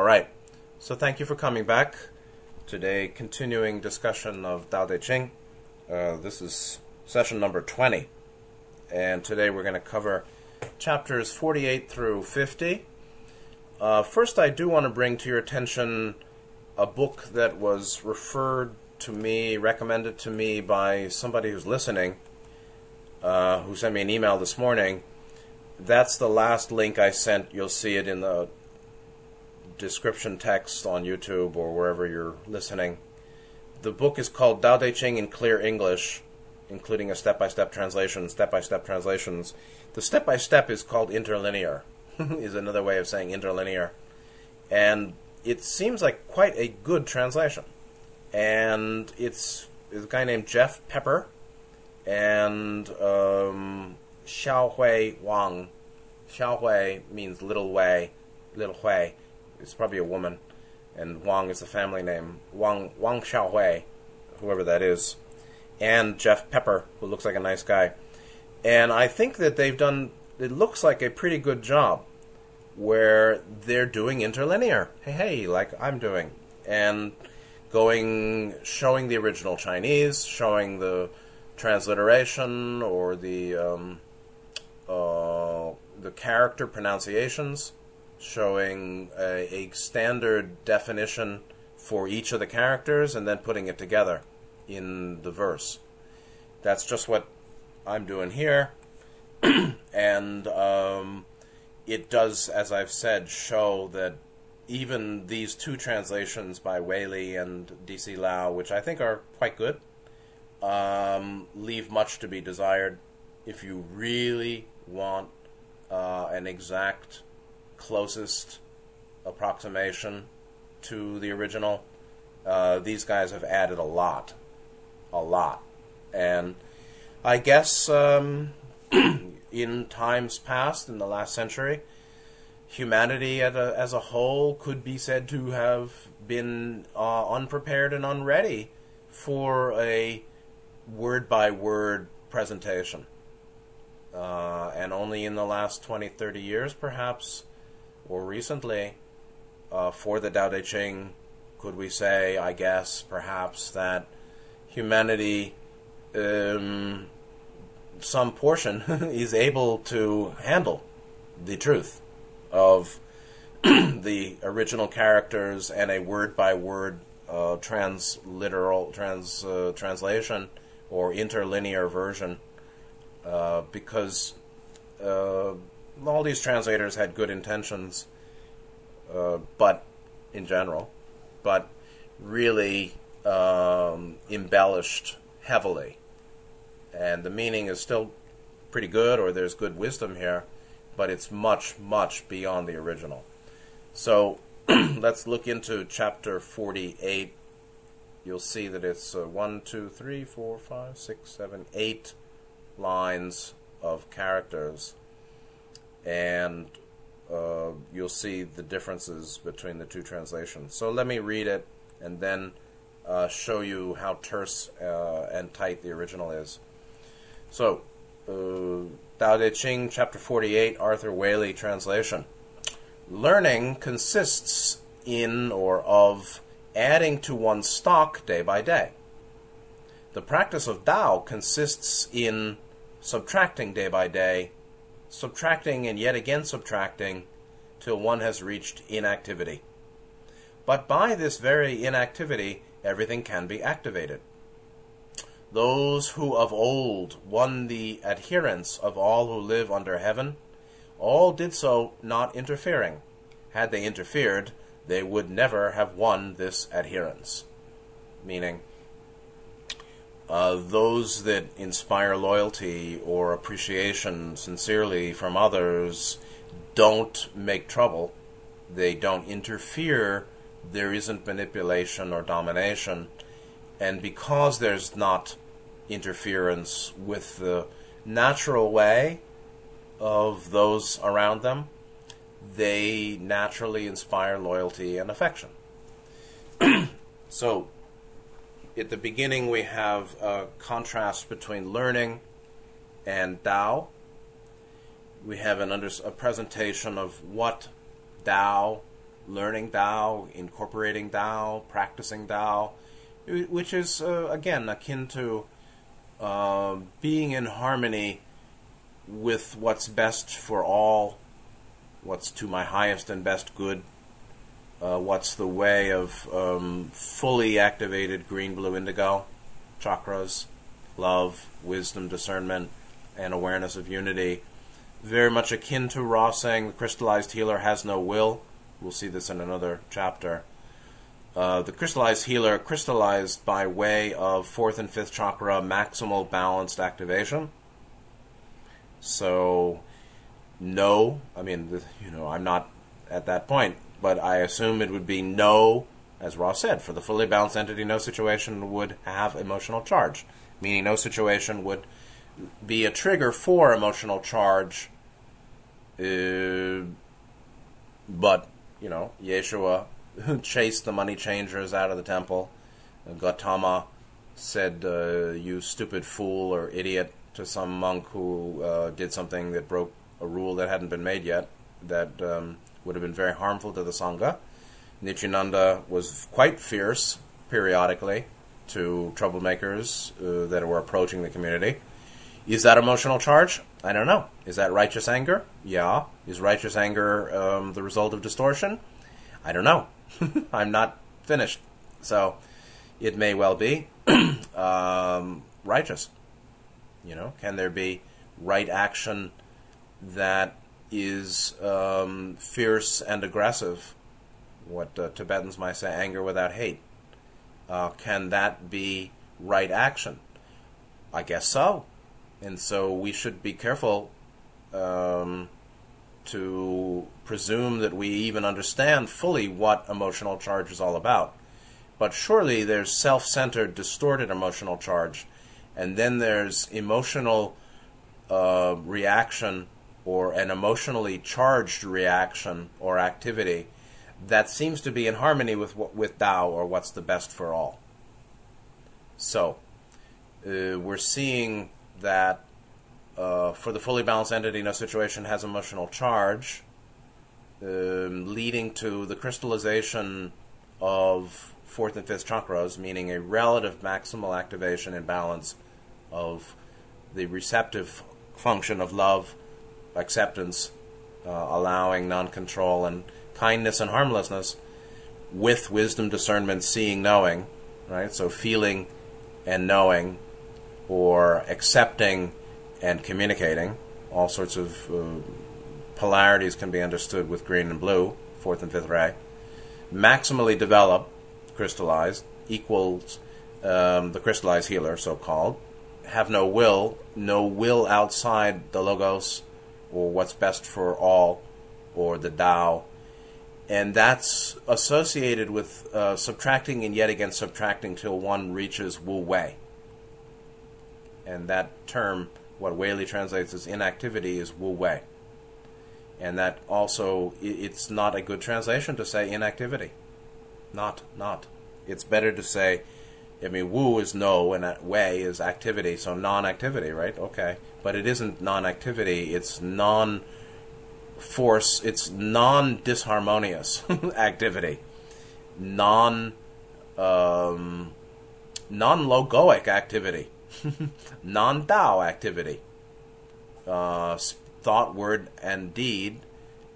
All right. So thank you for coming back. Today, continuing discussion of Tao Te Ching. Uh, this is session number 20. And today we're going to cover chapters 48 through 50. Uh, first, I do want to bring to your attention a book that was referred to me, recommended to me by somebody who's listening, uh, who sent me an email this morning. That's the last link I sent. You'll see it in the description text on YouTube or wherever you're listening. The book is called Tao Te Ching in Clear English, including a step by step translation, step by step translations. The step by step is called interlinear, is another way of saying interlinear. And it seems like quite a good translation. And it's, it's a guy named Jeff Pepper and um, Xiao Hui Wang. Xiao Hui means little way, little Hui. It's probably a woman, and Wang is the family name. Wang Wang Xiaohui, whoever that is, and Jeff Pepper, who looks like a nice guy. And I think that they've done. It looks like a pretty good job, where they're doing interlinear. Hey, hey, like I'm doing, and going showing the original Chinese, showing the transliteration or the um, uh, the character pronunciations showing a, a, standard definition for each of the characters and then putting it together in the verse. That's just what I'm doing here. and um, it does, as I've said, show that even these two translations by Waley and DC Lau, which I think are quite good, um, leave much to be desired. If you really want uh, an exact closest approximation to the original. Uh, these guys have added a lot, a lot, and I guess um, in times past, in the last century, humanity a, as a whole could be said to have been uh, unprepared and unready for a word by word presentation. Uh, and only in the last 20, 30 years, perhaps, or recently, uh, for the Tao Te Ching, could we say, I guess, perhaps, that humanity, um, some portion, is able to handle the truth of the original characters and a word by word uh, transliteral trans uh, translation or interlinear version, uh, because uh, all these translators had good intentions, uh, but in general, but really um, embellished heavily, and the meaning is still pretty good, or there's good wisdom here, but it's much, much beyond the original. So let's look into chapter 48. You'll see that it's uh, one, two, three, four, five, six, seven, eight lines of characters and uh, you'll see the differences between the two translations. So let me read it and then uh, show you how terse uh, and tight the original is. So, uh, Tao Te Ching, chapter 48, Arthur Waley translation. Learning consists in or of adding to one's stock day by day. The practice of Tao consists in subtracting day by day subtracting and yet again subtracting till one has reached inactivity. But by this very inactivity, everything can be activated. Those who of old won the adherence of all who live under heaven, all did so not interfering. Had they interfered, they would never have won this adherence. Meaning, uh, those that inspire loyalty or appreciation sincerely from others don't make trouble. They don't interfere. There isn't manipulation or domination. And because there's not interference with the natural way of those around them, they naturally inspire loyalty and affection. so, at the beginning we have a contrast between learning and Tao. We have an under, a presentation of what Tao learning Tao, incorporating Tao, practicing Tao, which is uh, again akin to uh, being in harmony with what's best for all, what's to my highest and best good, uh, what's the way of um, fully activated green, blue, indigo chakras, love, wisdom, discernment, and awareness of unity. Very much akin to Ra saying the crystallized healer has no will. We'll see this in another chapter. Uh, the crystallized healer crystallized by way of fourth and fifth chakra maximal balanced activation. So, no, I mean, you know, I'm not at that point, but I assume it would be no, as Ross said, for the fully balanced entity, no situation would have emotional charge, meaning no situation would be a trigger for emotional charge. Uh, but, you know, Yeshua chased the money changers out of the temple. Gautama said, uh, You stupid fool or idiot to some monk who uh, did something that broke a rule that hadn't been made yet, that um, would have been very harmful to the Sangha. Nityananda was quite fierce periodically to troublemakers uh, that were approaching the community. Is that emotional charge? I don't know. Is that righteous anger? Yeah. Is righteous anger um, the result of distortion? I don't know. I'm not finished. So it may well be um, righteous. You know, can there be right action that is um, fierce and aggressive? What uh, Tibetans might say, anger without hate. Uh, can that be right action? I guess so. And so we should be careful um, to presume that we even understand fully what emotional charge is all about. But surely there's self centered, distorted emotional charge and then there's emotional uh, reaction or an emotionally charged reaction or activity that seems to be in harmony with with Tao or what's the best for all. So uh, we're seeing that uh, for the fully balanced entity, no situation has emotional charge, um, leading to the crystallization of fourth and fifth chakras, meaning a relative maximal activation and balance of the receptive function of love, acceptance, uh, allowing, non control, and kindness and harmlessness with wisdom, discernment, seeing, knowing, right? So feeling and knowing, or accepting and communicating. All sorts of uh, polarities can be understood with green and blue, fourth and fifth ray. Maximally developed, crystallized, equals um, the crystallized healer, so called, have no will, no will outside the logos or what's best for all or the Tao. And that's associated with uh, subtracting and yet again subtracting till one reaches Wu Wei. And that term, what Waley translates as inactivity, is Wu Wei. And that also, it's not a good translation to say inactivity. Not, not. It's better to say I mean, Wu is no and Wei is activity, so non-activity, right? Okay, but it isn't non-activity; it's non-force. It's non-disharmonious activity, non um, non-logoic activity, non-Tao activity. Uh, thought, word, and deed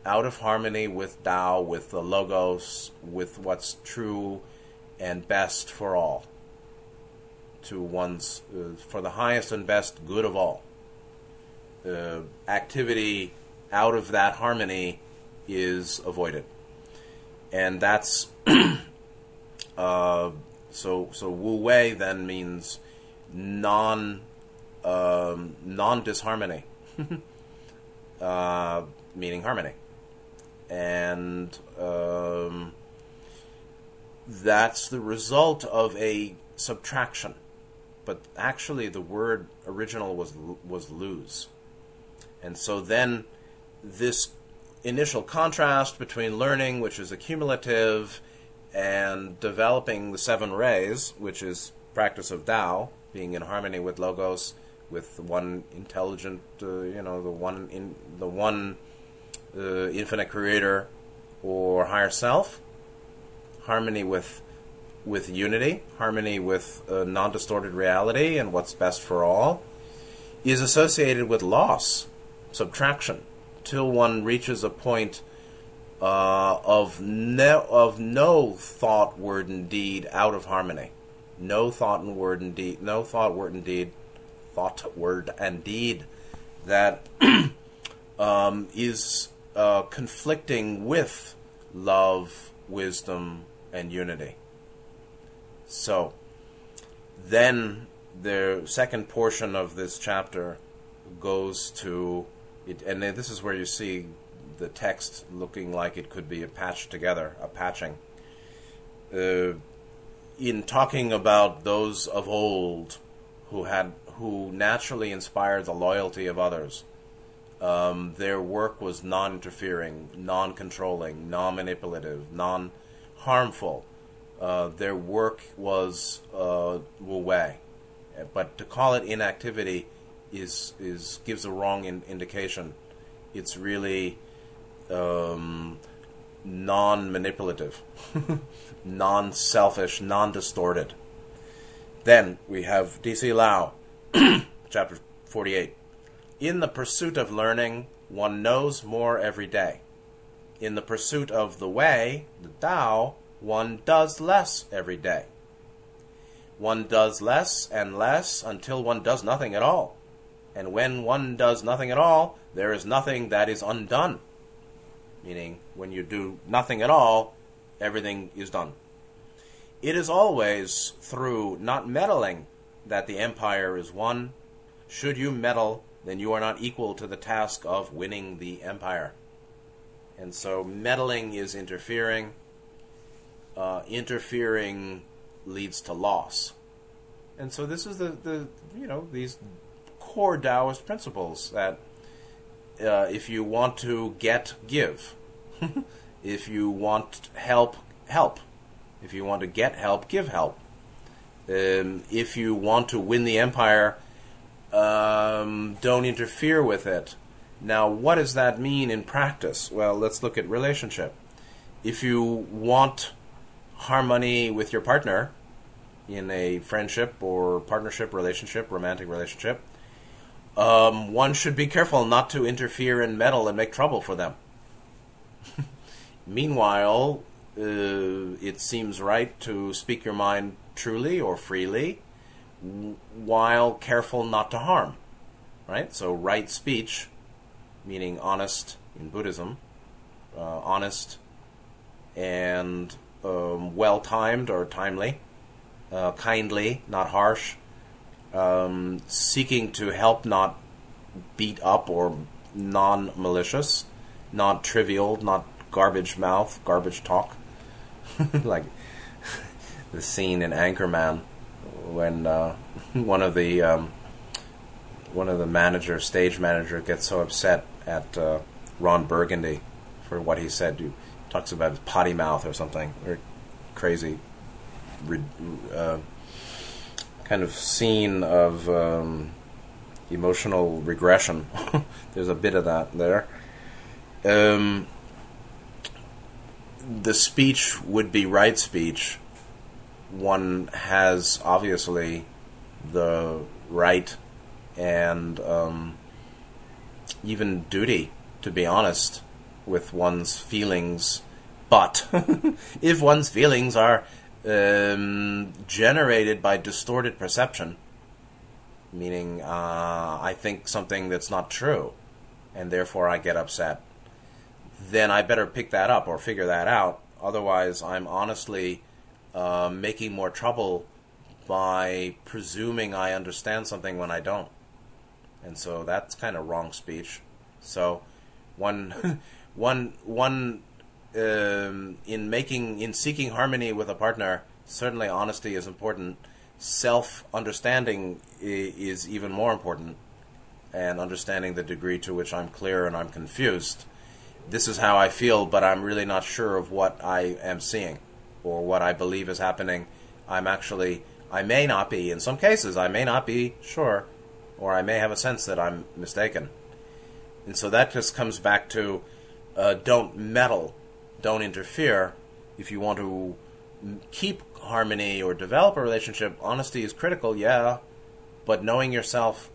out of harmony with Tao, with the logos, with what's true and best for all to one's uh, for the highest and best good of all. Uh, activity out of that harmony is avoided, and that's uh, so. So Wu Wei then means non um, non disharmony, uh, meaning harmony, and um, that's the result of a subtraction but actually the word original was was lose. And so then this initial contrast between learning, which is accumulative, and developing the seven rays, which is practice of Tao, being in harmony with logos, with the one intelligent, uh, you know, the one in the one uh, infinite creator, or higher self, harmony with with unity, harmony with uh, non-distorted reality and what's best for all, is associated with loss, subtraction, till one reaches a point uh, of no of no thought, word, and deed out of harmony. No thought and word and deed. No thought, word, and deed. Thought, word, and deed that um, is uh, conflicting with love, wisdom, and unity. So, then the second portion of this chapter goes to it, and this is where you see the text looking like it could be a patched together, a patching. Uh, in talking about those of old who had who naturally inspired the loyalty of others, um, their work was non-interfering, non-controlling, non-manipulative, non-harmful. Uh, their work was uh, wu wei, but to call it inactivity is is gives a wrong in, indication. It's really um, non-manipulative, non-selfish, non-distorted. Then we have D.C. Lau, chapter 48. In the pursuit of learning, one knows more every day. In the pursuit of the way, the Tao, one does less every day. One does less and less until one does nothing at all. And when one does nothing at all, there is nothing that is undone meaning when you do nothing at all, everything is done. It is always through not meddling that the empire is won. Should you meddle, then you are not equal to the task of winning the empire. And so meddling is interfering. Uh, interfering leads to loss. And so this is the, the you know these core Taoist principles that uh, if you want to get, give. if you want help, help. If you want to get help, give help. Um, if you want to win the empire, um, don't interfere with it. Now, what does that mean in practice? Well, let's look at relationship. If you want harmony with your partner in a friendship or partnership relationship, romantic relationship, um, one should be careful not to interfere and meddle and make trouble for them. Meanwhile, uh, it seems right to speak your mind truly or freely while careful not to harm. Right? So, right speech, meaning honest in Buddhism, uh, honest and um, well timed or timely, uh, kindly, not harsh, um, seeking to help, not beat up or non malicious, not trivial, not garbage mouth, garbage talk. like the scene in Anchorman when uh, one of the um, one of the manager, stage manager, gets so upset at uh, Ron Burgundy for what he said. He talks about his potty mouth or something, or crazy. Uh, kind of scene of um, emotional regression. There's a bit of that there. Um, the speech would be right speech. One has obviously the right and um, even duty to be honest with one's feelings. But if one's feelings are um, generated by distorted perception, meaning uh, I think something that's not true, and therefore I get upset, then I better pick that up or figure that out. Otherwise, I'm honestly uh, making more trouble by presuming I understand something when I don't. And so that's kind of wrong speech. So one, one, one um, in making in seeking harmony with a partner, certainly honesty is important. Self understanding is even more important, and understanding the degree to which I'm clear and I'm confused. This is how I feel, but I'm really not sure of what I am seeing or what I believe is happening. I'm actually, I may not be, in some cases, I may not be sure, or I may have a sense that I'm mistaken. And so that just comes back to uh, don't meddle don't interfere. If you want to keep harmony or develop a relationship, honesty is critical, yeah, but knowing yourself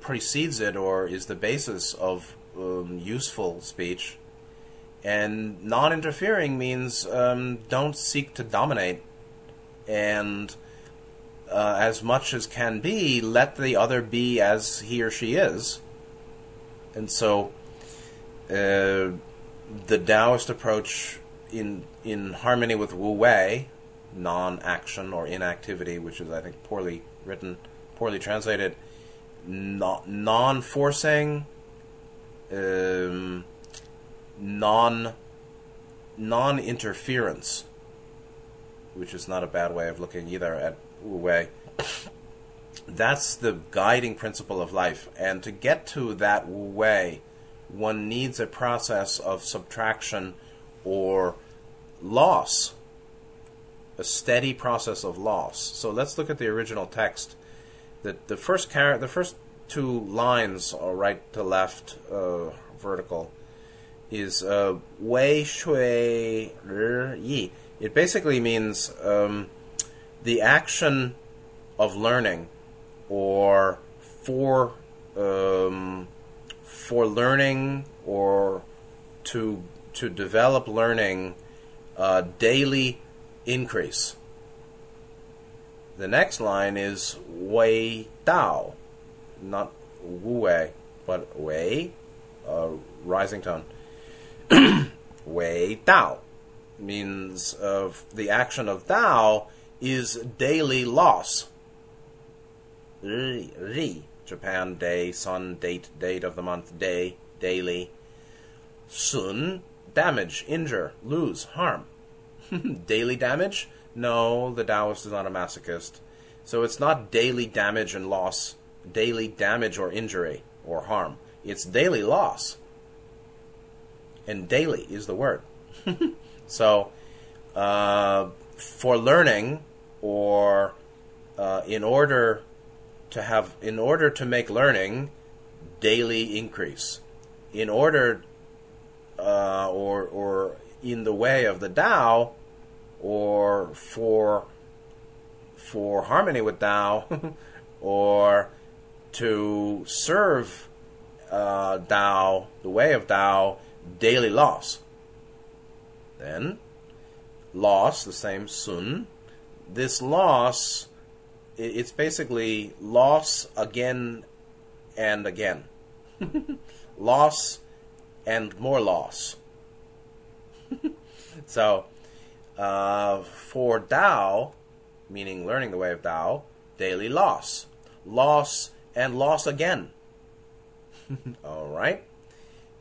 precedes it or is the basis of um, useful speech. And non interfering means um, don't seek to dominate. And uh, as much as can be, let the other be as he or she is. And so uh, the Taoist approach in in harmony with Wu Wei, non-action or inactivity, which is I think poorly written, poorly translated, non-forcing, um, non non-interference, which is not a bad way of looking either at Wu Wei. That's the guiding principle of life, and to get to that Wu Wei, one needs a process of subtraction or loss, a steady process of loss. So let's look at the original text. The, the first char- the first two lines are right to left, uh, vertical, is uh, wei shui yi. It basically means um, the action of learning, or for um, for learning or to to develop learning uh, daily increase. The next line is Wei Dao, not Wu Wei, but Wei, uh, rising tone. Wei Dao means of the action of Dao is daily loss. Ri, ri Japan day, sun, date, date of the month, day, daily. Sun, damage, injure, lose, harm. daily damage? No, the Taoist is not a masochist. So it's not daily damage and loss, daily damage or injury or harm. It's daily loss. And daily is the word. so, uh, for learning or uh, in order to have, in order to make learning daily increase, in order uh, or or in the way of the Tao, or for for harmony with Tao, or to serve uh, Tao, the way of Tao, daily loss. Then loss, the same sun. This loss it's basically loss again and again. loss and more loss. so, uh, for Tao, meaning learning the way of Tao, daily loss. Loss and loss again. All right.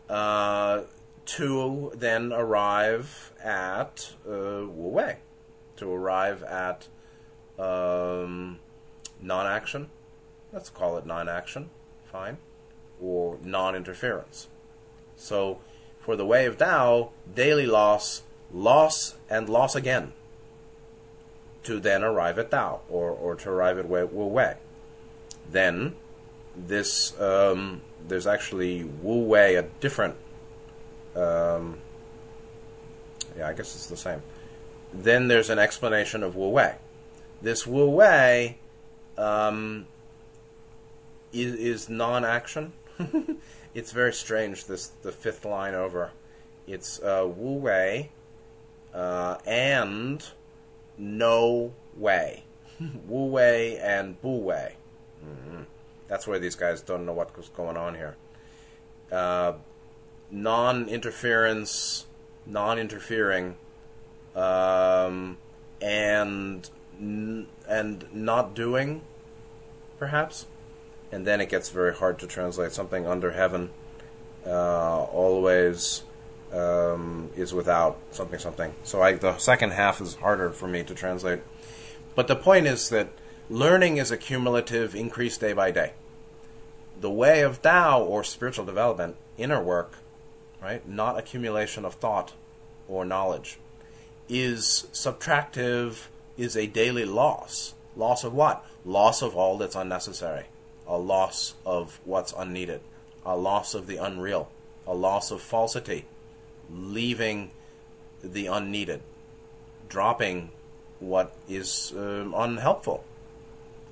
Uh, to then arrive at uh, Wu Wei. To arrive at um, non action. Let's call it non action. Fine. Or non interference. So, for the way of Tao, daily loss, loss, and loss again. To then arrive at Tao, or, or to arrive at Wu Wei. Then, this, um, there's actually Wu Wei, a different, um, yeah, I guess it's the same. Then there's an explanation of Wu Wei this Wu Wei um, is, is non-action. it's very strange. This the fifth line over. It's uh, Wu Wei uh, and no way. Wu Wei and Bu Wei. Mm-hmm. That's where these guys don't know what's going on here. Uh, non-interference, non-interfering, um, and and not doing, perhaps, and then it gets very hard to translate. Something under heaven uh, always um, is without something something. So I, the second half is harder for me to translate. But the point is that learning is a cumulative increase day by day. The way of Tao or spiritual development, inner work, right, not accumulation of thought or knowledge, is subtractive is a daily loss. Loss of what? Loss of all that's unnecessary. A loss of what's unneeded. A loss of the unreal. A loss of falsity. Leaving the unneeded, dropping what is um, unhelpful,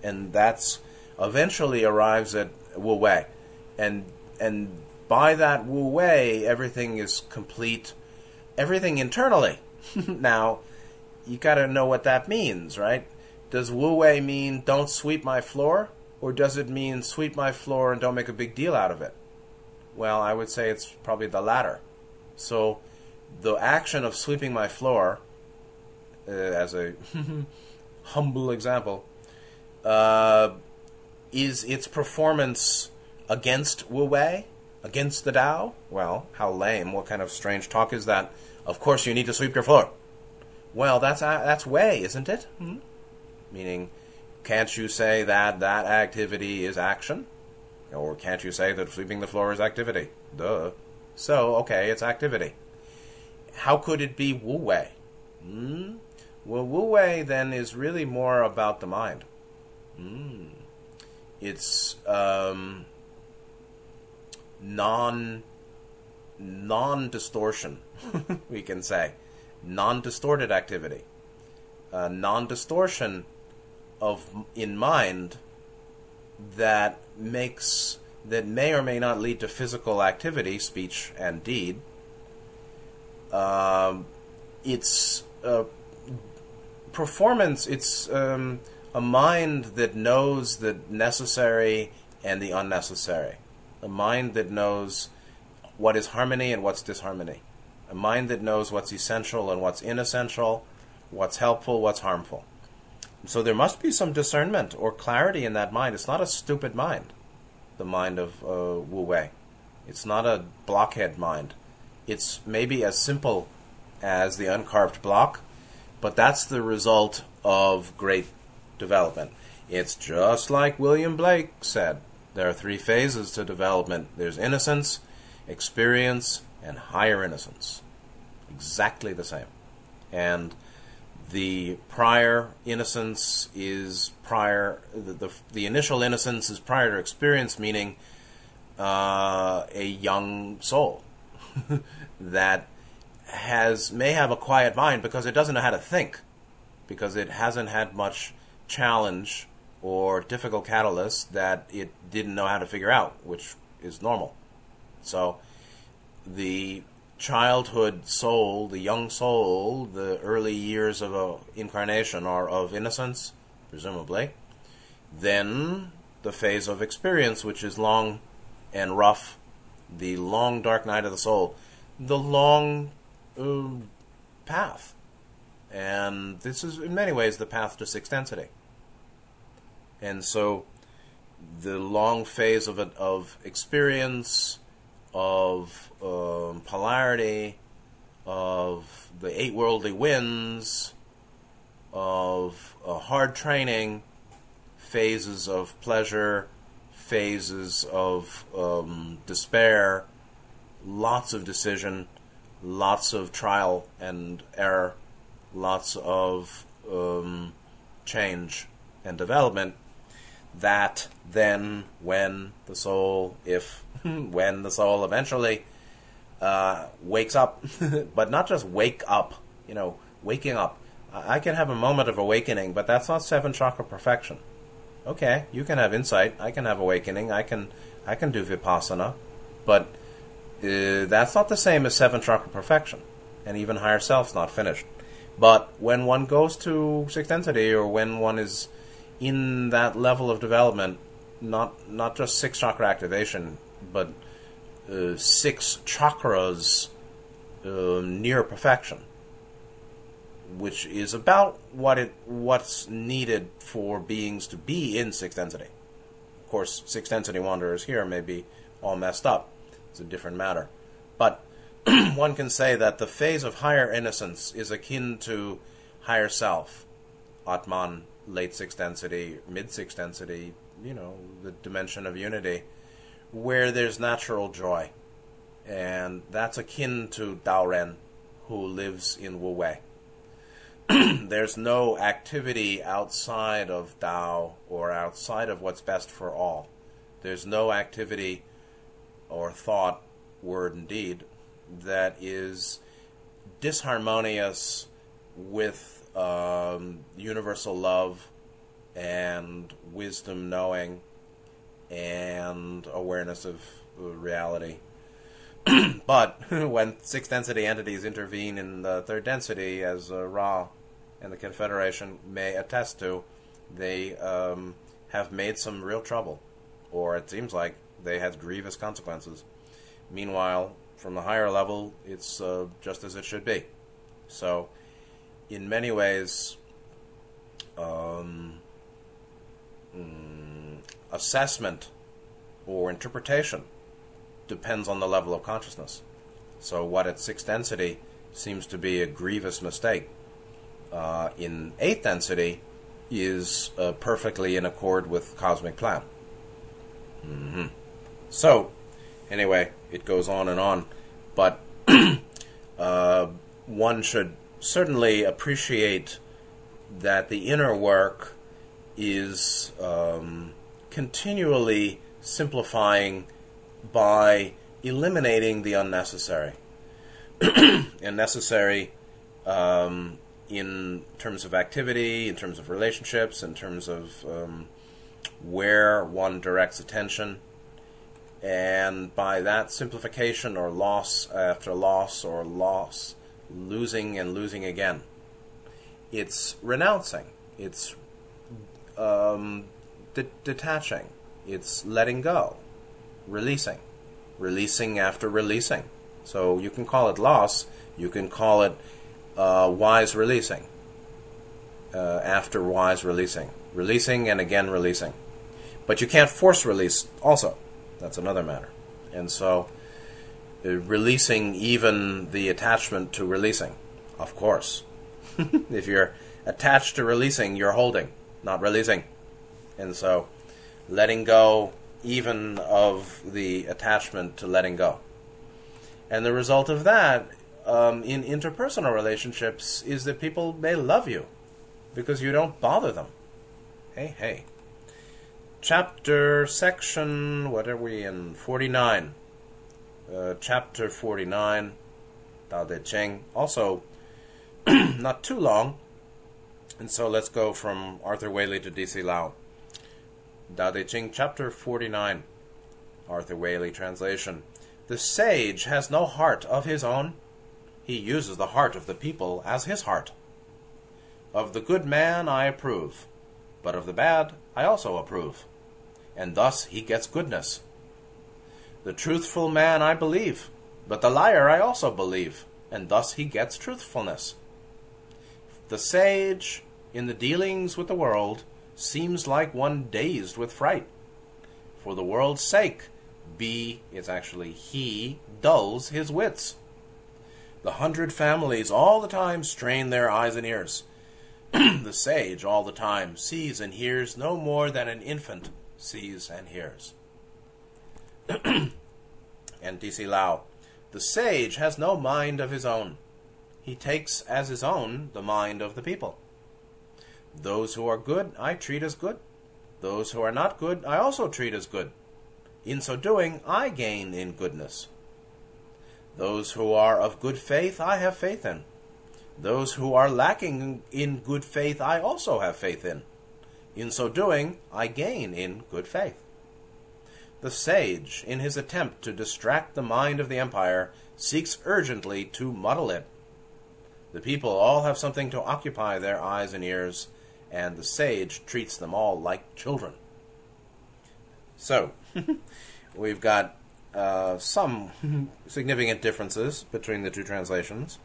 and that's eventually arrives at Wu Wei, and and by that Wu Wei, everything is complete, everything internally. now, you got to know what that means, right? Does Wu Wei mean don't sweep my floor, or does it mean sweep my floor and don't make a big deal out of it? Well, I would say it's probably the latter. So, the action of sweeping my floor, uh, as a humble example, uh, is its performance against Wu Wei, against the Tao? Well, how lame! What kind of strange talk is that? Of course, you need to sweep your floor. Well, that's uh, that's Wei, isn't it? Hmm? Meaning, can't you say that that activity is action? Or can't you say that sweeping the floor is activity? Duh. So, okay, it's activity. How could it be Wu Wei? Hmm? Well, Wu Wei then is really more about the mind. Hmm. It's um, non non distortion, we can say, non distorted activity, uh, non distortion of in mind that makes that may or may not lead to physical activity, speech and deed. Um, it's a performance. It's um, a mind that knows the necessary and the unnecessary. A mind that knows what is harmony and what's disharmony. A mind that knows what's essential and what's inessential, what's helpful, what's harmful. So there must be some discernment or clarity in that mind. It's not a stupid mind, the mind of uh, Wu Wei. It's not a blockhead mind. It's maybe as simple as the uncarved block, but that's the result of great development. It's just like William Blake said. There are three phases to development. There's innocence, experience, and higher innocence. Exactly the same. And the prior innocence is prior, the, the, the initial innocence is prior to experience, meaning uh, a young soul that has may have a quiet mind because it doesn't know how to think, because it hasn't had much challenge or difficult catalyst that it didn't know how to figure out, which is normal. So the childhood soul, the young soul, the early years of a incarnation are of innocence, presumably. Then the phase of experience, which is long and rough, the long dark night of the soul, the long uh, path. And this is, in many ways, the path to sixth density. And so the long phase of, of experience, of um, polarity, of the eight worldly winds, of uh, hard training, phases of pleasure, phases of um, despair, lots of decision, lots of trial and error, lots of um, change and development. That then when the soul, if when the soul eventually uh, wakes up, but not just wake up, you know, waking up. I can have a moment of awakening, but that's not seven chakra perfection. Okay, you can have insight. I can have awakening. I can, I can do vipassana, but uh, that's not the same as seven chakra perfection, and even higher self's not finished. But when one goes to sixth density, or when one is in that level of development, not not just six chakra activation, but uh, six chakras uh, near perfection, which is about what it what's needed for beings to be in sixth density. Of course, sixth density wanderers here may be all messed up. It's a different matter, but one can say that the phase of higher innocence is akin to higher self, Atman late sixth density, mid sixth density, you know, the dimension of unity, where there's natural joy. And that's akin to Dao Ren, who lives in Wu Wei. there's no activity outside of Dao or outside of what's best for all. There's no activity or thought, word, and deed that is disharmonious with um, universal love and wisdom knowing and awareness of reality. but when sixth density entities intervene in the third density, as uh, Ra and the Confederation may attest to, they um, have made some real trouble, or it seems like they had grievous consequences. Meanwhile, from the higher level, it's uh, just as it should be. So, in many ways, um, mm, assessment or interpretation depends on the level of consciousness. So, what at sixth density seems to be a grievous mistake uh, in eighth density is uh, perfectly in accord with cosmic plan. Mm-hmm. So, anyway, it goes on and on, but uh, one should certainly appreciate that the inner work is um, continually simplifying by eliminating the unnecessary. unnecessary um, in terms of activity, in terms of relationships, in terms of um, where one directs attention. And by that simplification or loss after loss or loss, losing and losing again, it's renouncing, it's um, de- detaching, it's letting go, releasing, releasing after releasing. So you can call it loss, you can call it uh, wise releasing, uh, after wise releasing, releasing and again releasing. But you can't force release also. That's another matter. And so, uh, releasing even the attachment to releasing, of course. if you're attached to releasing, you're holding, not releasing. And so, letting go even of the attachment to letting go. And the result of that um, in interpersonal relationships is that people may love you because you don't bother them. Hey, hey. Chapter, section, what are we in? 49. Uh, chapter 49, Tao Te Ching. Also, not too long. And so let's go from Arthur Waley to D.C. Lau. Tao Ching, chapter 49. Arthur Waley translation. The sage has no heart of his own he uses the heart of the people as his heart. Of the good man I approve, but of the bad I also approve, and thus he gets goodness. The truthful man I believe, but the liar I also believe, and thus he gets truthfulness. The sage, in the dealings with the world, seems like one dazed with fright. For the world's sake, B is actually he dulls his wits. The hundred families all the time strain their eyes and ears. the sage all the time sees and hears no more than an infant sees and hears. and D.C. Lau, the sage has no mind of his own. He takes as his own the mind of the people. Those who are good I treat as good. Those who are not good I also treat as good. In so doing, I gain in goodness. Those who are of good faith, I have faith in. Those who are lacking in good faith, I also have faith in. In so doing, I gain in good faith. The sage, in his attempt to distract the mind of the empire, seeks urgently to muddle it. The people all have something to occupy their eyes and ears, and the sage treats them all like children. So, we've got uh, some significant differences between the two translations.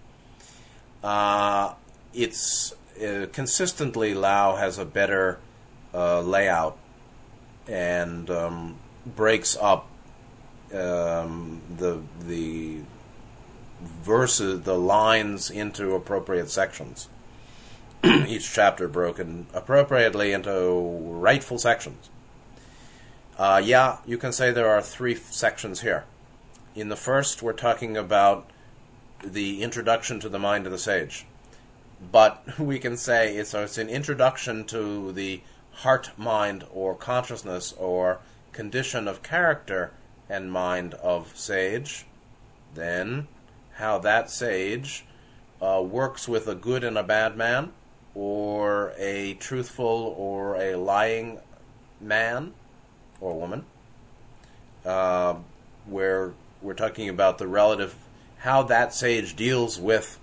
Uh, it's uh, consistently Lau has a better uh, layout and um, breaks up um, the the verses, the lines into appropriate sections. Each chapter broken appropriately into rightful sections. Uh, yeah, you can say there are three sections here. In the first, we're talking about the introduction to the mind of the sage. But we can say it's, it's an introduction to the heart mind or consciousness or condition of character and mind of sage. Then, how that sage uh, works with a good and a bad man, or a truthful or a lying man or woman. Uh, where we're talking about the relative, how that sage deals with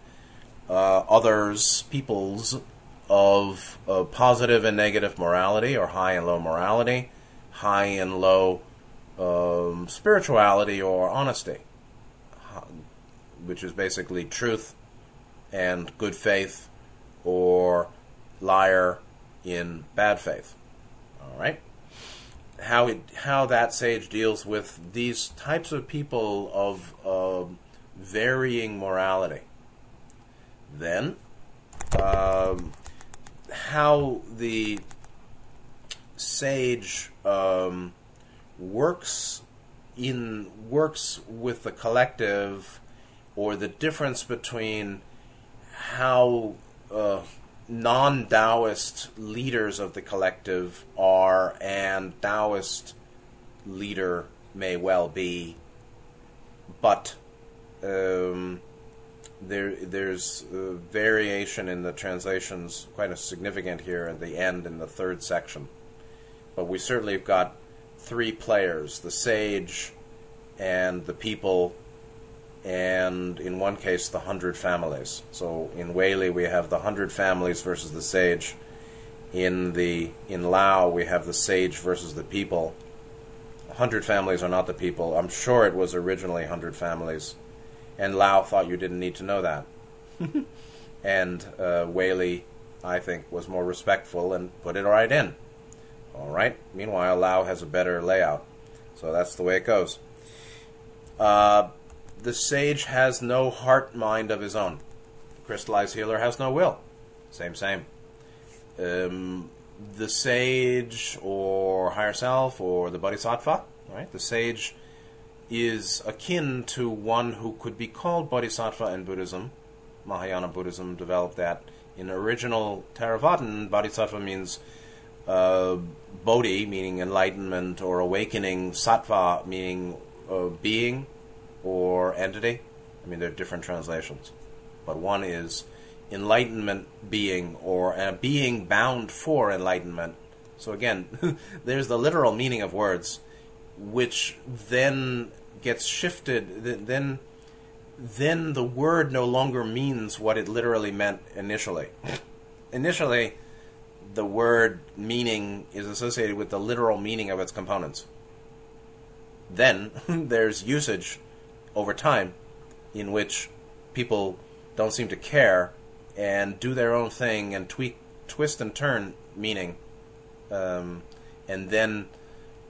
uh, others, peoples of uh, positive and negative morality, or high and low morality, high and low um, spirituality or honesty, which is basically truth and good faith or liar in bad faith. All right? How it how that sage deals with these types of people of uh, varying morality. Then, um, how the sage um, works in works with the collective, or the difference between how uh, non Taoist leaders of the collective are and Taoist leader may well be, but um, there there's variation in the translations, quite a significant here at the end in the third section. But we certainly have got three players: the sage and the people and in one case the hundred families. So in Waley we have the hundred families versus the sage. In the in Lau we have the sage versus the people. Hundred families are not the people. I'm sure it was originally hundred families, and Lau thought you didn't need to know that. and uh, Waley, I think, was more respectful and put it right in. All right. Meanwhile, Lau has a better layout, so that's the way it goes. Uh, the sage has no heart mind of his own. The crystallized healer has no will. Same, same. Um, the sage or higher self or the bodhisattva, right? The sage is akin to one who could be called bodhisattva in Buddhism. Mahayana Buddhism developed that. In original Theravadan, bodhisattva means uh, bodhi, meaning enlightenment or awakening, sattva, meaning uh, being, or entity. I mean, there are different translations, but one is enlightenment being or a being bound for enlightenment. So again, there's the literal meaning of words, which then gets shifted. Then, then the word no longer means what it literally meant initially. initially, the word meaning is associated with the literal meaning of its components. Then there's usage over time in which people don't seem to care and do their own thing and tweak, twist and turn meaning. Um, and then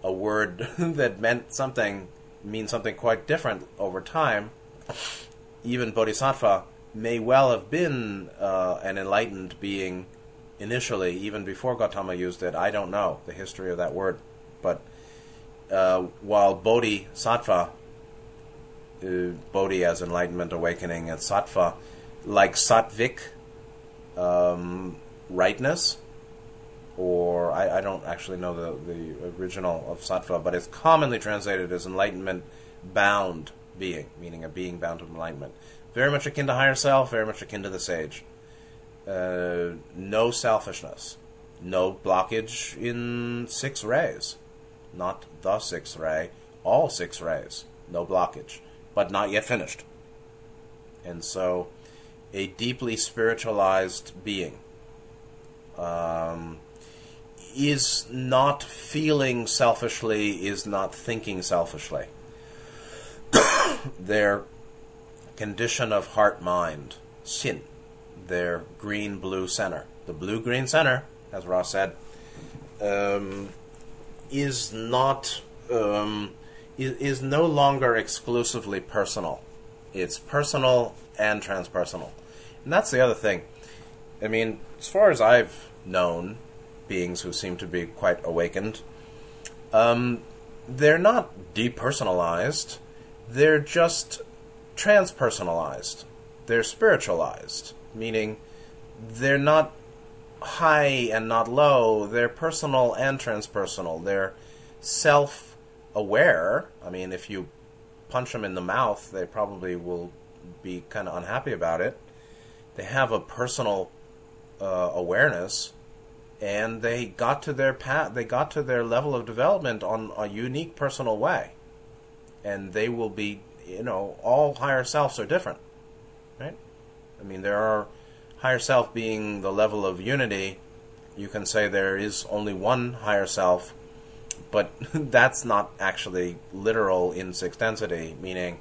a word that meant something means something quite different over time. Even Bodhisattva may well have been uh, an enlightened being initially, even before Gautama used it. I don't know the history of that word. But uh, while Bodhisattva Bodhi as enlightenment, awakening, and Sattva, like Sattvic, um, rightness, or I, I, don't actually know the, the original of Sattva, but it's commonly translated as enlightenment bound being, meaning a being bound to enlightenment. Very much akin to higher self, very much akin to the sage. Uh, no selfishness, no blockage in six rays, not the six ray, all six rays, no blockage but not yet finished. And so, a deeply spiritualized being um, is not feeling selfishly, is not thinking selfishly. their condition of heart mind, sin, their green blue center, the blue green center, as Ross said, um, is not um, is no longer exclusively personal. It's personal and transpersonal. And that's the other thing. I mean, as far as I've known beings who seem to be quite awakened, um, they're not depersonalized, they're just transpersonalized. They're spiritualized, meaning they're not high and not low, they're personal and transpersonal. They're self aware. I mean, if you punch them in the mouth, they probably will be kind of unhappy about it. they have a personal uh, awareness, and they got to their path. They got to their level of development on a unique personal way, and they will be. You know, all higher selves are different, right? I mean, there are higher self being the level of unity. You can say there is only one higher self, but that's not actually literal in sixth density, meaning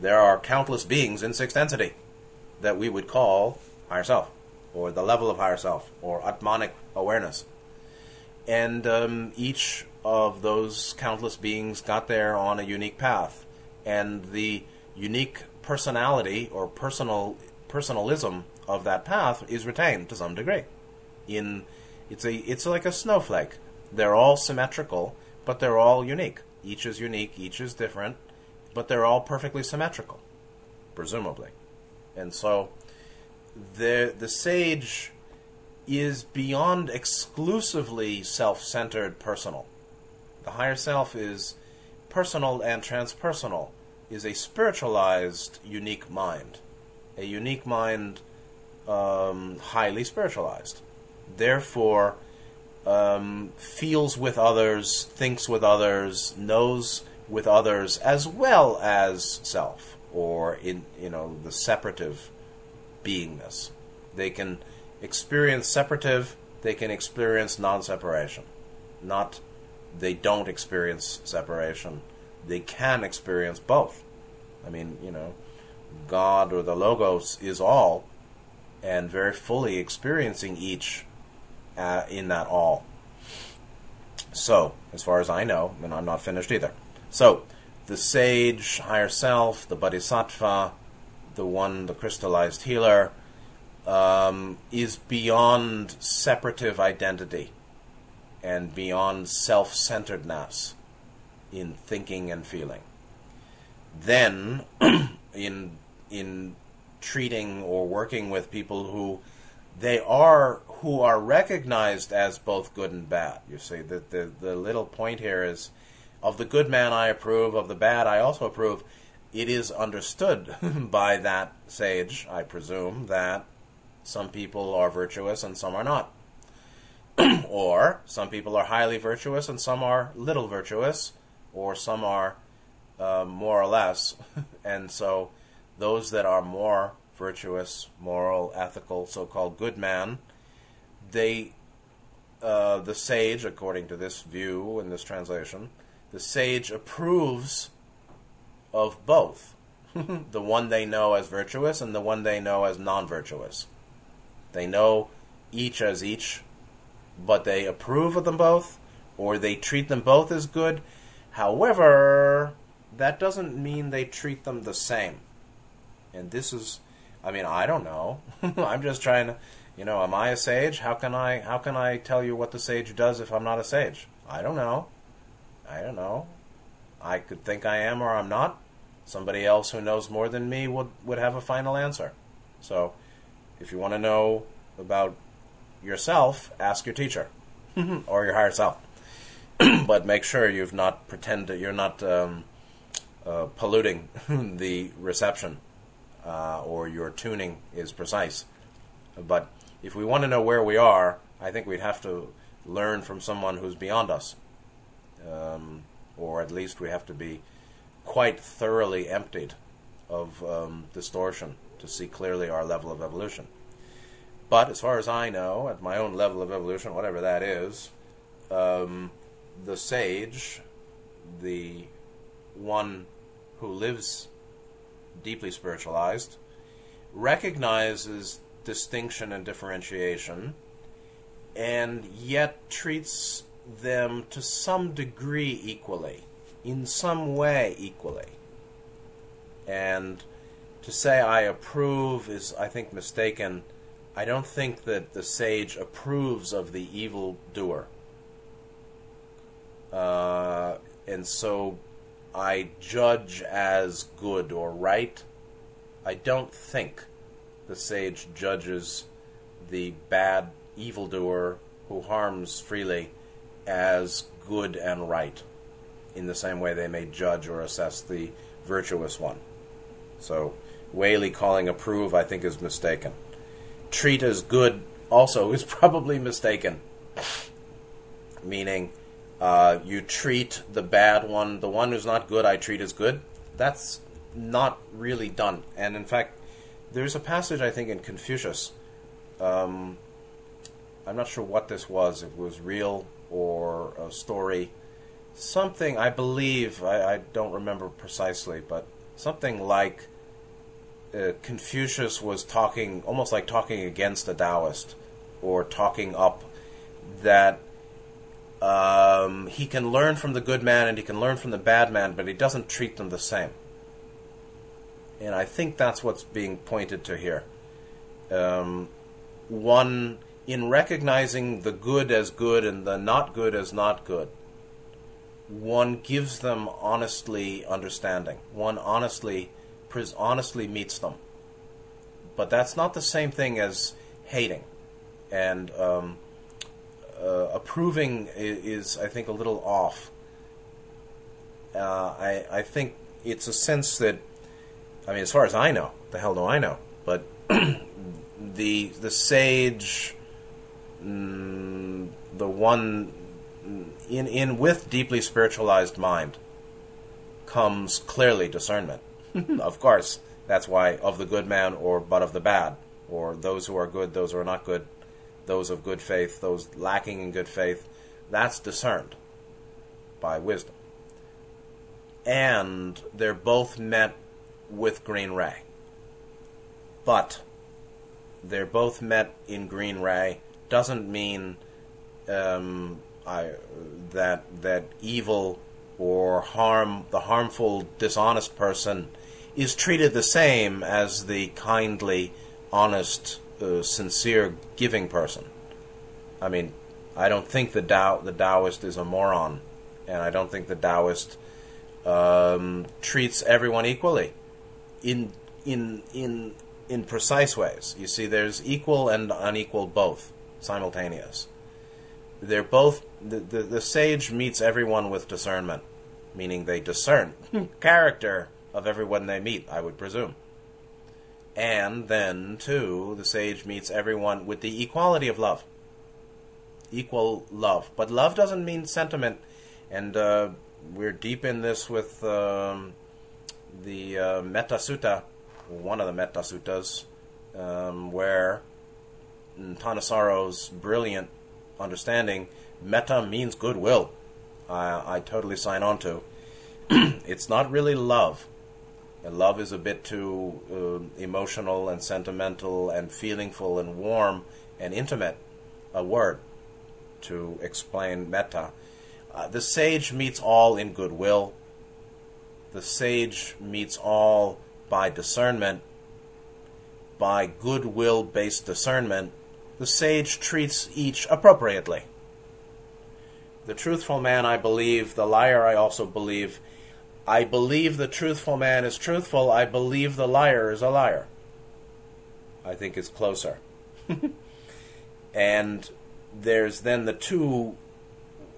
there are countless beings in sixth density that we would call higher self, or the level of higher self, or Atmanic awareness. And um, each of those countless beings got there on a unique path. And the unique personality or personal personalism of that path is retained to some degree. In it's a it's like a snowflake. They're all symmetrical, but they're all unique. Each is unique, each is different, but they're all perfectly symmetrical, presumably. And so the the sage is beyond exclusively self-centered personal. The higher self is personal and transpersonal, is a spiritualized unique mind. A unique mind um, highly spiritualized. Therefore, um, feels with others, thinks with others, knows with others, as well as self, or in you know the separative beingness. They can experience separative. They can experience non-separation. Not they don't experience separation. They can experience both. I mean, you know, God or the Logos is all, and very fully experiencing each uh, in that all. So, as far as I know, and I'm not finished either. So, the sage, higher self, the bodhisattva, the one, the crystallized healer, um, is beyond separative identity and beyond self centeredness in thinking and feeling. Then, in in treating or working with people who they are who are recognized as both good and bad. You see, the, the, the little point here is of the good man I approve, of the bad I also approve. It is understood by that sage, I presume, that some people are virtuous and some are not. or some people are highly virtuous and some are little virtuous, or some are uh, more or less. and so those that are more virtuous, moral, ethical, so-called good man, they, uh, the sage, according to this view in this translation, the sage approves of both. the one they know as virtuous and the one they know as non-virtuous. They know each as each, but they approve of them both, or they treat them both as good. However, that doesn't mean they treat them the same. And this is, I mean, I don't know. I'm just trying to, you know, am I a sage? How can I, how can I tell you what the sage does if I'm not a sage? I don't know. I don't know. I could think I am or I'm not. Somebody else who knows more than me would, would have a final answer. So, if you want to know about yourself, ask your teacher or your higher self. but make sure you've not pretended you're not um, uh, polluting the reception uh, or your tuning is precise. But if we want to know where we are, I think we'd have to learn from someone who's beyond us. Um, or at least we have to be quite thoroughly emptied of um, distortion to see clearly our level of evolution. But as far as I know, at my own level of evolution, whatever that is, um, the sage, the one who lives deeply spiritualized, recognizes distinction and differentiation, and yet treats them to some degree equally, in some way equally. And to say I approve is, I think, mistaken. I don't think that the sage approves of the evil doer. Uh, and so I judge as good or right. I don't think the sage judges the bad evildoer who harms freely as good and right in the same way they may judge or assess the virtuous one. So, Waley calling approve, I think, is mistaken. treat as good also is probably mistaken. Meaning, uh, you treat the bad one, the one who's not good, I treat as good. That's not really done. And in fact, there's a passage I think in Confucius. Um, I'm not sure what this was. It was real or a story. Something I believe I, I don't remember precisely, but something like uh, Confucius was talking, almost like talking against a Taoist or talking up that um, he can learn from the good man and he can learn from the bad man, but he doesn't treat them the same. And I think that's what's being pointed to here. Um, one, in recognizing the good as good and the not good as not good, one gives them honestly understanding. One honestly, honestly meets them. But that's not the same thing as hating. And um, uh, approving is, is, I think, a little off. Uh, I, I think it's a sense that, I mean, as far as I know, the hell do I know? But the the sage, mm, the one in in with deeply spiritualized mind, comes clearly discernment. of course, that's why of the good man or but of the bad, or those who are good, those who are not good those of good faith, those lacking in good faith, that's discerned by wisdom. And they're both met with green ray. But they're both met in green ray doesn't mean um, I, that that evil or harm the harmful dishonest person is treated the same as the kindly honest uh, sincere, giving person. I mean, I don't think the Tao, the Taoist is a moron, and I don't think the Taoist um, treats everyone equally in in in in precise ways. You see, there's equal and unequal both simultaneous. They're both the, the, the sage meets everyone with discernment, meaning they discern character of everyone they meet. I would presume. And then, too, the sage meets everyone with the equality of love. Equal love. But love doesn't mean sentiment. And uh, we're deep in this with um, the uh, Metta Sutta, one of the Metta Suttas, um, where Thanissaro's brilliant understanding, metta means goodwill. I, I totally sign on to. it's not really love love is a bit too uh, emotional and sentimental and feelingful and warm and intimate a word to explain metta. Uh, the sage meets all in goodwill. The sage meets all by discernment, by goodwill based discernment. The sage treats each appropriately. The truthful man, I believe, the liar, I also believe, I believe the truthful man is truthful. I believe the liar is a liar. I think it's closer. and there's then the two,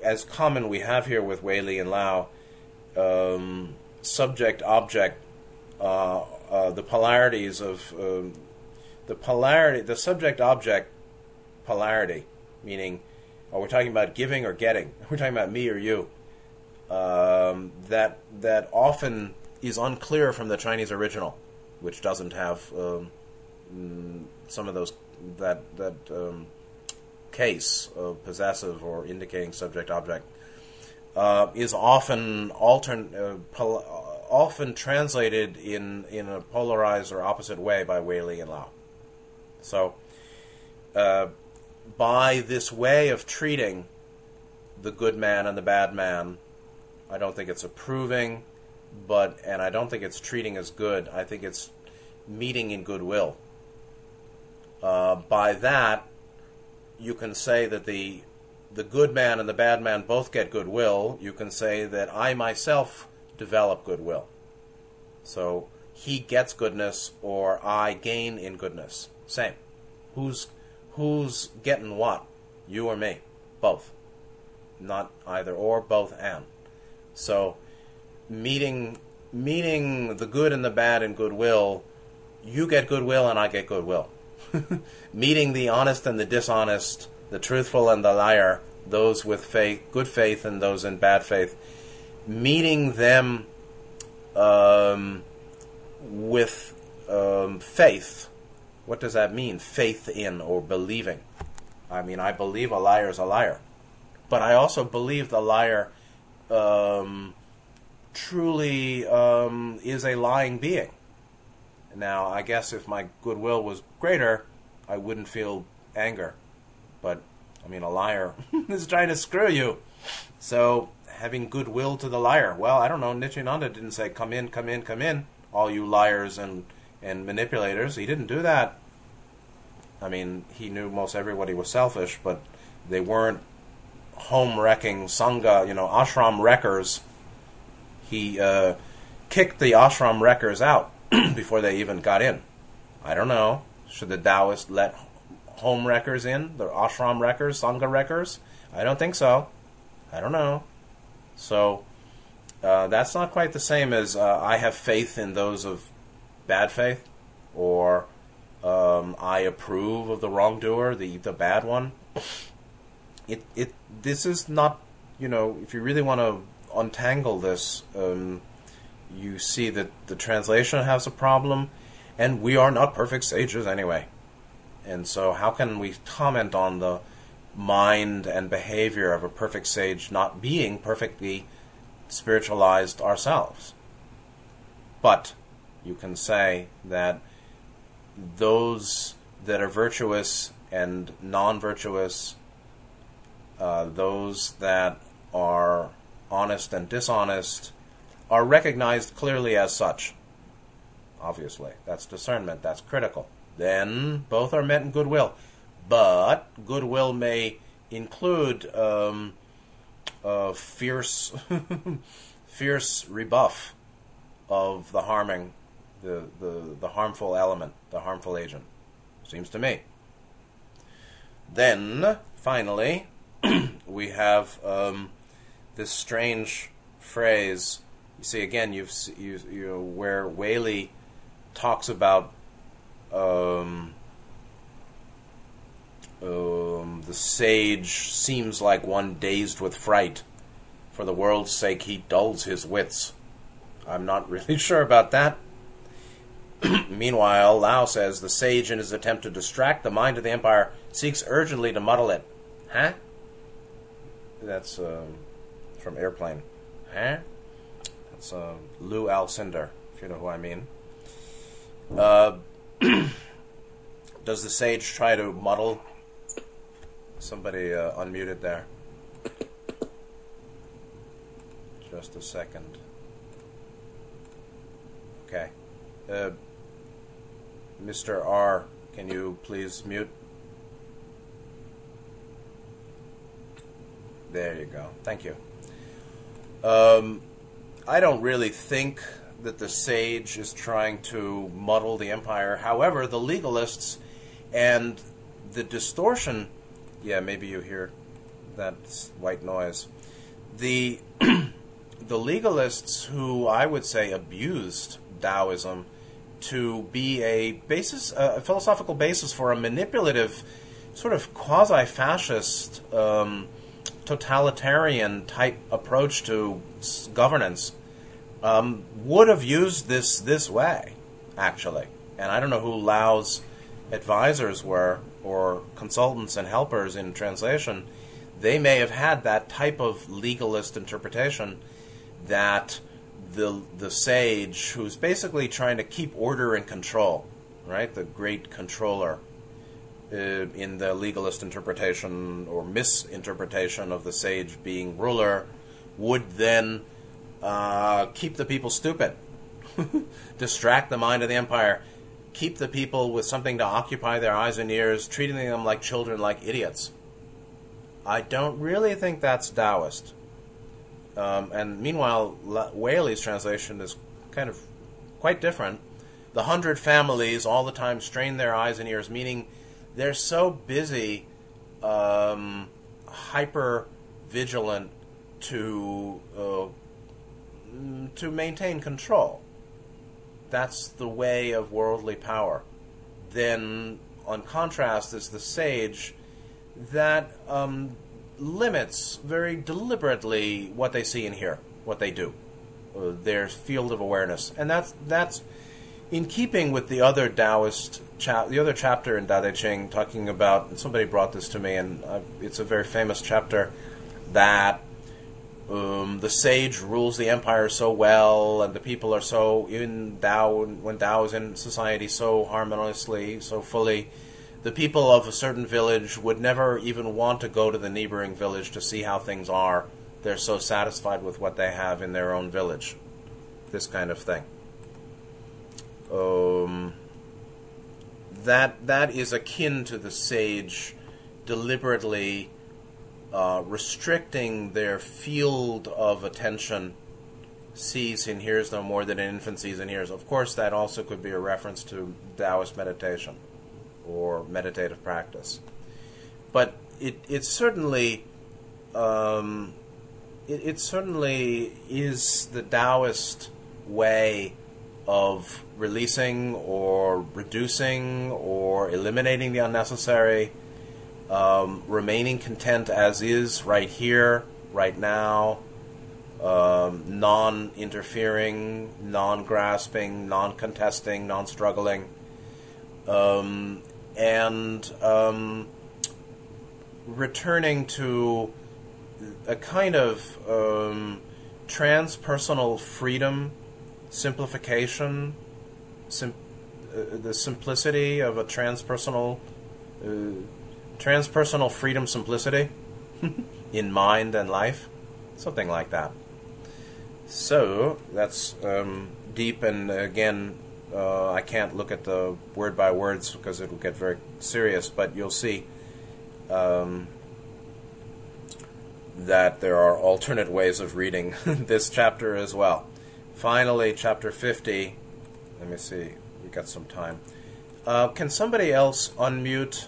as common we have here with Li and Lau, um, subject object, uh, uh, the polarities of um, the polarity, the subject object polarity, meaning, are we talking about giving or getting? We're talking about me or you um, that that often is unclear from the Chinese original, which doesn't have um, mm, some of those that that um, case of possessive or indicating subject object uh, is often altern uh, pol- often translated in in a polarized or opposite way by Li and Lau. So, uh, by this way of treating the good man and the bad man I don't think it's approving, but and I don't think it's treating as good. I think it's meeting in goodwill. Uh, by that, you can say that the the good man and the bad man both get goodwill. You can say that I myself develop goodwill. So he gets goodness, or I gain in goodness. Same. Who's who's getting what? You or me? Both. Not either or, both and. So, meeting meeting the good and the bad in goodwill, you get goodwill and I get goodwill. meeting the honest and the dishonest, the truthful and the liar, those with faith, good faith and those in bad faith, meeting them um, with um, faith. What does that mean? Faith in or believing. I mean, I believe a liar is a liar, but I also believe the liar um, truly um, is a lying being. Now, I guess if my goodwill was greater, I wouldn't feel anger. I mean, a liar is trying to screw you. So, having goodwill to the liar. Well, I don't know. Nityananda didn't say, come in, come in, come in, all you liars and, and manipulators. He didn't do that. I mean, he knew most everybody was selfish, but they weren't home wrecking Sangha, you know, ashram wreckers. He uh, kicked the ashram wreckers out before they even got in. I don't know. Should the Taoists let home wreckers in? The ashram wreckers, Sangha wreckers? I don't think so. I don't know. So uh, that's not quite the same as uh, I have faith in those of bad faith, or um, I approve of the wrongdoer, the the bad one. It it this is not you know if you really want to untangle this, um, you see that the translation has a problem, and we are not perfect sages anyway. And so, how can we comment on the mind and behavior of a perfect sage not being perfectly spiritualized ourselves? But you can say that those that are virtuous and non virtuous, uh, those that are honest and dishonest, are recognized clearly as such. Obviously, that's discernment, that's critical. Then both are met in goodwill. But goodwill may include um, a fierce, fierce rebuff of the harming, the, the, the harmful element, the harmful agent. Seems to me. Then, finally, we have um, this strange phrase. You see, again, you've you, you know, where Waley talks about um, um, the sage seems like one dazed with fright. For the world's sake, he dulls his wits. I'm not really sure about that. Meanwhile, Lau says the sage, in his attempt to distract the mind of the empire, seeks urgently to muddle it. Huh? That's um, from Airplane. Huh? That's uh, Lew Alcindor, if you know who I mean. Uh, does the sage try to muddle? Somebody uh, unmuted there. Just a second. Okay. Uh, Mr. R, can you please mute? There you go. Thank you. Um, I don't really think that the sage is trying to muddle the empire. However, the legalists and the distortion. Yeah, maybe you hear that white noise. The the legalists who I would say abused Taoism to be a basis, a philosophical basis for a manipulative, sort of quasi-fascist, um, totalitarian type approach to governance, um, would have used this this way, actually. And I don't know who Lau's advisors were or consultants and helpers in translation. They may have had that type of legalist interpretation that the the sage who's basically trying to keep order and control, right? The great controller uh, in the legalist interpretation or misinterpretation of the sage being ruler would then uh, keep the people stupid, distract the mind of the empire, keep the people with something to occupy their eyes and ears, treating them like children, like idiots. I don't really think that's Taoist. Um, and meanwhile, Waley's translation is kind of quite different. The hundred families all the time strain their eyes and ears, meaning they're so busy, um, hyper vigilant to uh, to maintain control. That's the way of worldly power. Then on contrast, is the sage that um, limits very deliberately what they see and hear, what they do, uh, their field of awareness, and that's that's in keeping with the other Taoist cha- the other chapter in Tao Te Ching talking about. Somebody brought this to me, and uh, it's a very famous chapter that um, the sage rules the empire so well, and the people are so in Tao when Tao is in society so harmoniously, so fully. The people of a certain village would never even want to go to the neighboring village to see how things are. They're so satisfied with what they have in their own village. This kind of thing. Um, that that is akin to the sage deliberately uh, restricting their field of attention sees and hears no more than an infant sees and hears. Of course, that also could be a reference to Taoist meditation or meditative practice. But it, it certainly um, it, it certainly is the Taoist way of releasing or reducing or eliminating the unnecessary, um, remaining content as is right here, right now, um, non interfering, non grasping, non contesting, non struggling, um, and um, returning to a kind of um, transpersonal freedom, simplification, sim- uh, the simplicity of a transpersonal, uh, transpersonal freedom simplicity in mind and life, something like that. So that's um, deep, and again, uh, I can't look at the word by words because it will get very serious, but you'll see um, that there are alternate ways of reading this chapter as well. Finally, chapter 50. Let me see, we got some time. Uh, can somebody else unmute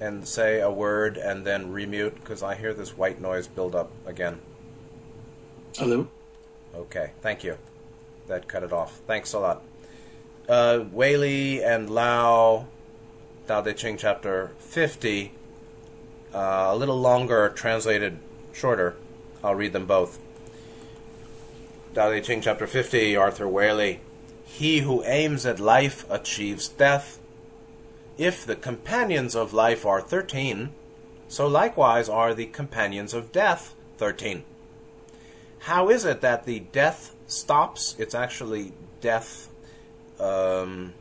and say a word and then remute? Because I hear this white noise build up again. Hello. Okay, thank you. That cut it off. Thanks a lot. Uh, Li and Lau, Tao Te Ching chapter 50, uh, a little longer, translated shorter. I'll read them both. Tao Te Ching chapter 50, Arthur Waley. He who aims at life achieves death. If the companions of life are 13, so likewise are the companions of death 13. How is it that the death stops? It's actually death. Um,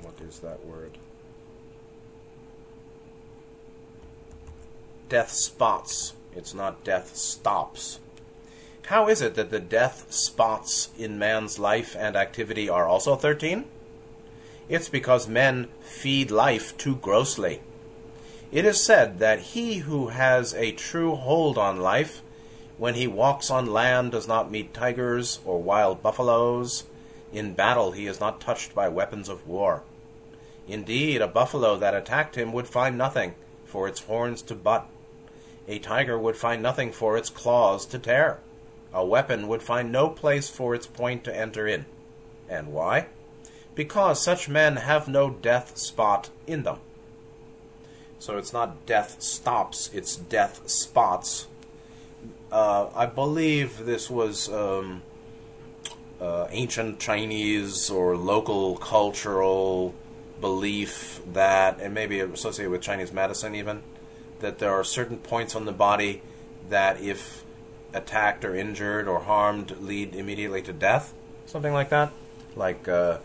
what is that word? Death spots. It's not death stops. How is it that the death spots in man's life and activity are also 13? It's because men feed life too grossly. It is said that he who has a true hold on life, when he walks on land, does not meet tigers or wild buffaloes. In battle, he is not touched by weapons of war. Indeed, a buffalo that attacked him would find nothing for its horns to butt. A tiger would find nothing for its claws to tear. A weapon would find no place for its point to enter in. And why? Because such men have no death spot in them. So it's not death stops, it's death spots. Uh, I believe this was um, uh, ancient Chinese or local cultural belief that, and maybe associated with Chinese medicine even, that there are certain points on the body that if attacked or injured or harmed lead immediately to death, something like that. Like uh,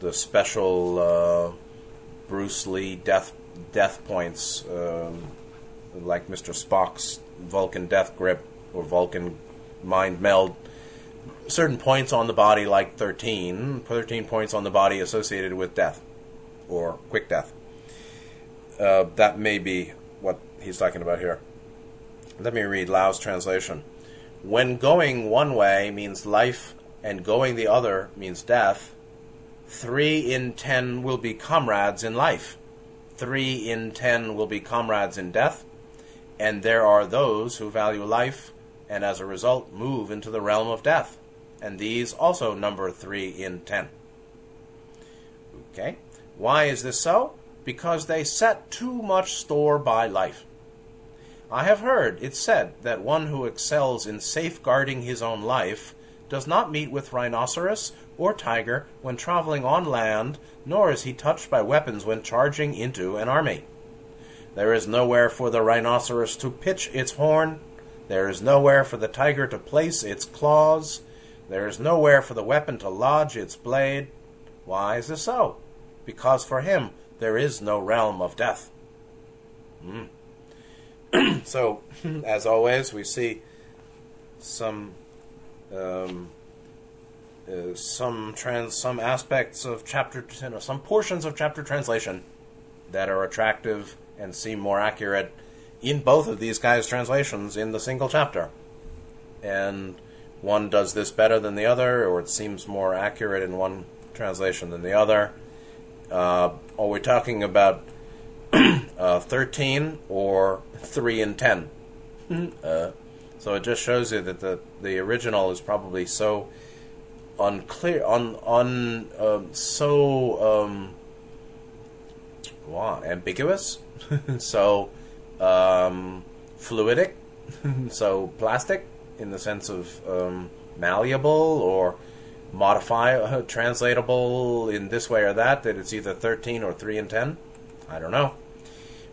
the special uh, Bruce Lee death death points, um, like Mr. Spock's Vulcan death grip or Vulcan mind meld. Certain points on the body, like 13, 13 points on the body associated with death or quick death. Uh, that may be what he's talking about here. Let me read Lau's translation. When going one way means life and going the other means death, three in ten will be comrades in life three in ten will be comrades in death, and there are those who value life and as a result move into the realm of death, and these also number three in ten. Okay? Why is this so? Because they set too much store by life. I have heard it said that one who excels in safeguarding his own life does not meet with rhinoceros or tiger when traveling on land, nor is he touched by weapons when charging into an army. There is nowhere for the rhinoceros to pitch its horn. There is nowhere for the tiger to place its claws. There is nowhere for the weapon to lodge its blade. Why is this so? Because for him there is no realm of death. Mm. so, as always, we see some um, uh, some trans some aspects of chapter you know, some portions of chapter translation that are attractive and seem more accurate in both of these guys' translations in the single chapter, and one does this better than the other, or it seems more accurate in one translation than the other. Uh, are we talking about uh, 13 or 3 and 10. Uh, so it just shows you that the, the original is probably so unclear, on un, um, so um, ambiguous, so um, fluidic, so plastic? In the sense of um, malleable or modify uh, translatable in this way or that that it's either 13 or 3 and 10 i don't know.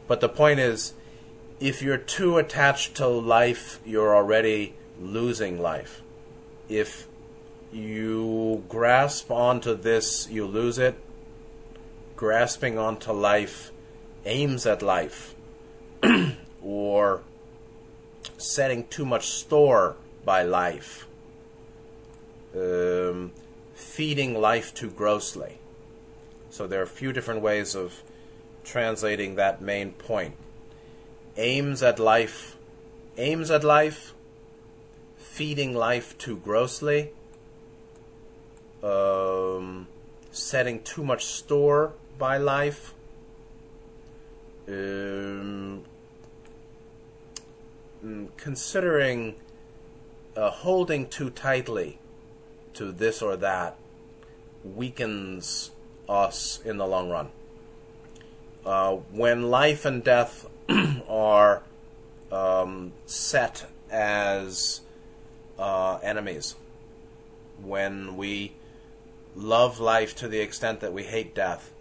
But the point is if you're too attached to life, you're already losing life. If you grasp onto this, you lose it. Grasping onto life aims at life, or setting too much store by life, um, feeding life too grossly. So there are a few different ways of translating that main point aims at life, aims at life, feeding life too grossly, um, setting too much store by life, um, mm, considering uh, holding too tightly to this or that weakens us in the long run. Uh, when life and death are um, set as uh, enemies. When we love life to the extent that we hate death,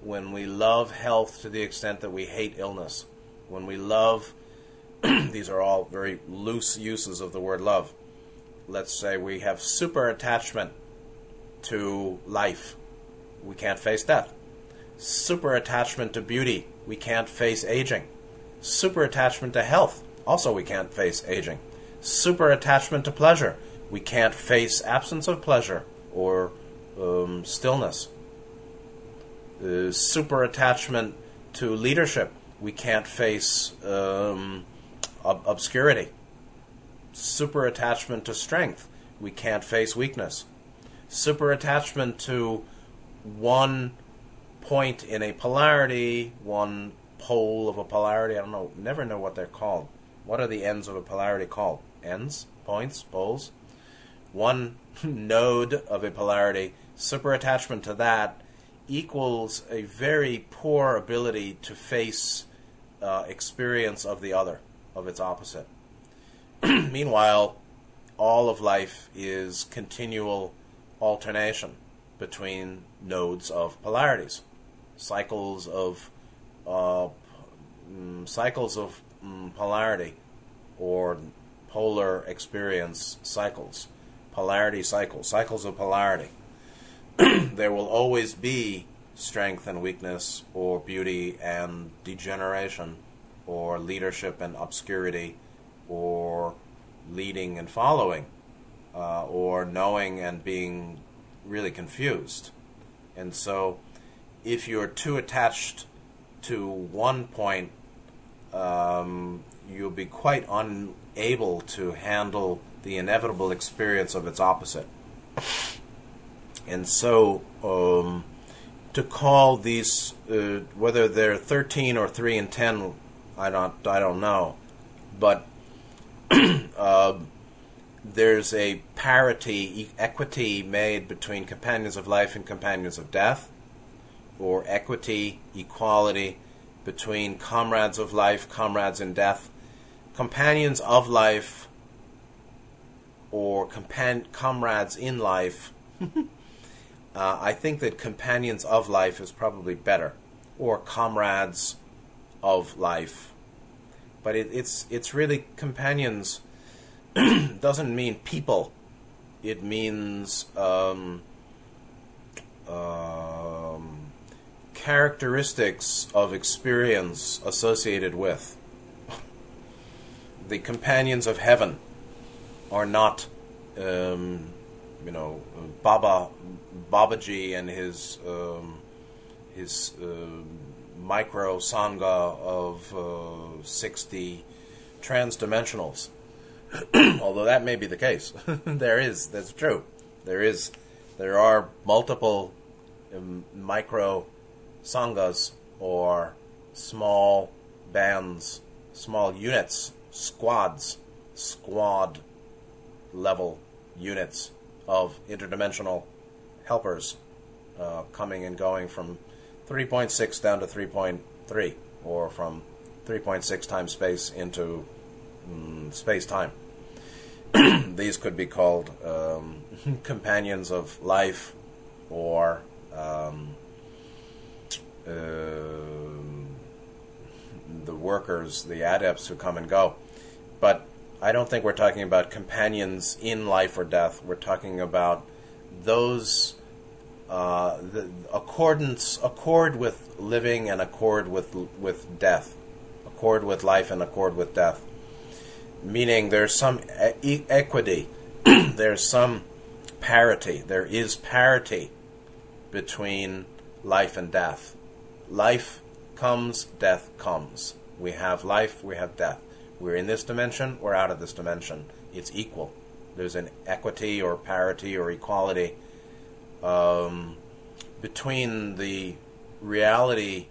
when we love health to the extent that we hate illness, when we love, these are all very loose uses of the word love. Let's say we have super attachment to life, we can't face death. Super attachment to beauty, we can't face aging Super attachment to health. Also, we can't face aging. Super attachment to pleasure. We can't face absence of pleasure or um, stillness. Uh, super attachment to leadership. We can't face um, ob- obscurity. Super attachment to strength. We can't face weakness. Super attachment to one point in a polarity, one pole of a polarity. I don't know. Never know what they're called. What are the ends of a polarity called? Ends, points, poles. One node of a polarity, super attachment to that equals a very poor ability to face uh, experience of the other, of its opposite. Meanwhile, all of life is continual alternation between nodes of polarities, cycles of uh, mm, cycles of mm, polarity or polar experience cycles, polarity cycles, cycles of polarity. there will always be strength and weakness, or beauty and degeneration, or leadership and obscurity, or leading and following, uh, or knowing and being really confused. And so, if you're too attached to one point, um, you'll be quite unable to handle the inevitable experience of its opposite. And so, um, to call these, uh, whether they're 13 or 3 and 10, I don't, I don't know. But uh, there's a parity, equity made between companions of life and companions of death or equity, equality between comrades of life, comrades in death, companions of life, or compan- comrades in life. uh, I think that companions of life is probably better, or comrades of life. But it, it's it's really companions doesn't mean people. It means um, um, characteristics of experience associated with. the companions of heaven are not, um, you know, Baba Babaji and his um, his uh, micro sangha of uh, sixty transdimensionals. Although that may be the case, there is that's true. There is there are multiple um, micro sanghas or small bands, small units, squads, squad level units of interdimensional helpers uh, coming and going from 3.6 down to 3.3 or from 3.6 times space into mm, space time. These could be called um, companions of life or um, uh, the workers, the adepts who come and go. But I don't think we're talking about companions in life or death. We're talking about those uh, accordance, accord with living and accord with with death, accord with life and accord with death. Meaning, there's some e- equity, there's some parity. There is parity between life and death. Life comes, death comes. We have life, we have death. We're in this dimension, we're out of this dimension. It's equal. There's an equity or parity or equality um, between the reality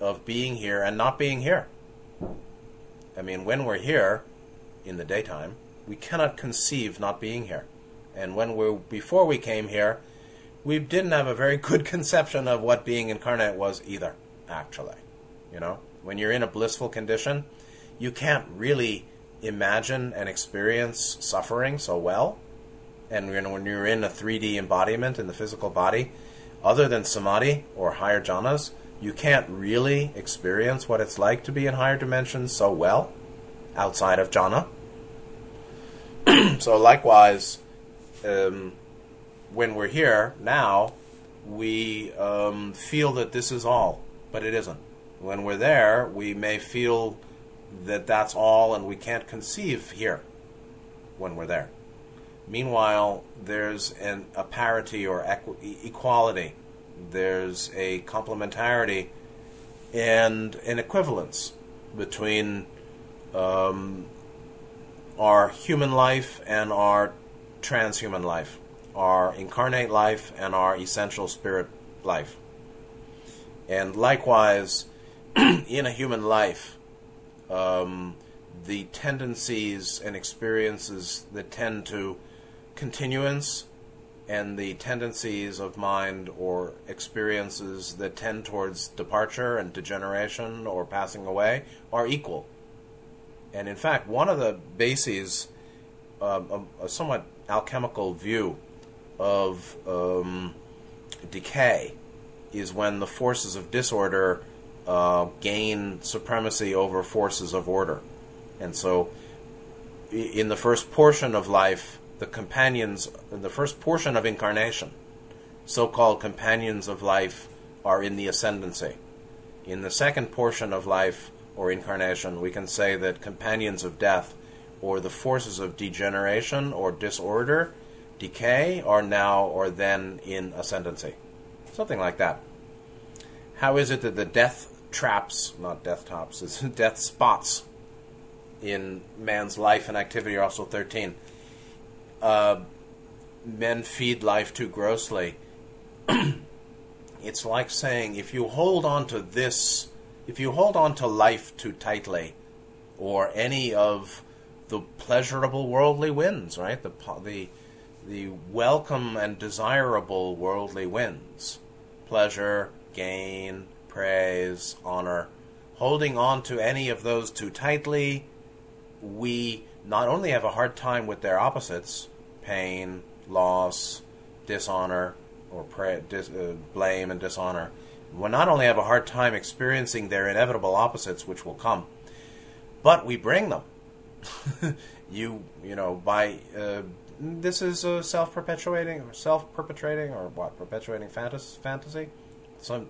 of being here and not being here. I mean, when we're here in the daytime, we cannot conceive not being here. And when we before we came here, we didn't have a very good conception of what being incarnate was either, actually. You know, when you're in a blissful condition, you can't really imagine and experience suffering so well. And when you're in a 3D embodiment in the physical body, other than samadhi or higher jhanas, you can't really experience what it's like to be in higher dimensions so well outside of jhana. so, likewise, um, when we're here now, we um, feel that this is all, but it isn't. When we're there, we may feel that that's all and we can't conceive here when we're there. Meanwhile, there's an, a parity or equality, there's a complementarity and an equivalence between um, our human life and our transhuman life, our incarnate life and our essential spirit life. And likewise, in a human life, um, the tendencies and experiences that tend to continuance and the tendencies of mind or experiences that tend towards departure and degeneration or passing away are equal. And in fact, one of the bases, um, a, a, somewhat alchemical view of um, decay, is when the forces of disorder uh, gain supremacy over forces of order. And so, in the first portion of life, the companions, in the first portion of incarnation, so called companions of life, are in the ascendancy. In the second portion of life or incarnation, we can say that companions of death or the forces of degeneration or disorder, decay, are now or then in ascendancy. Something like that. How is it that the death traps, not death tops, is death spots in man's life and activity are also 13? uh, men feed life too grossly. it's like saying if you hold on to this, if you hold on to life too tightly, or any of the pleasurable worldly winds, right? The the the welcome and desirable worldly winds, pleasure, gain, praise, honor. Holding on to any of those too tightly, we not only have a hard time with their opposites pain, loss, dishonor, or pra- dis- uh, blame and dishonor. We not only have a hard time experiencing their inevitable opposites, which will come, but we bring them. you, you know, by uh, this is a self-perpetuating or self-perpetrating or what? Perpetuating fantasy? Some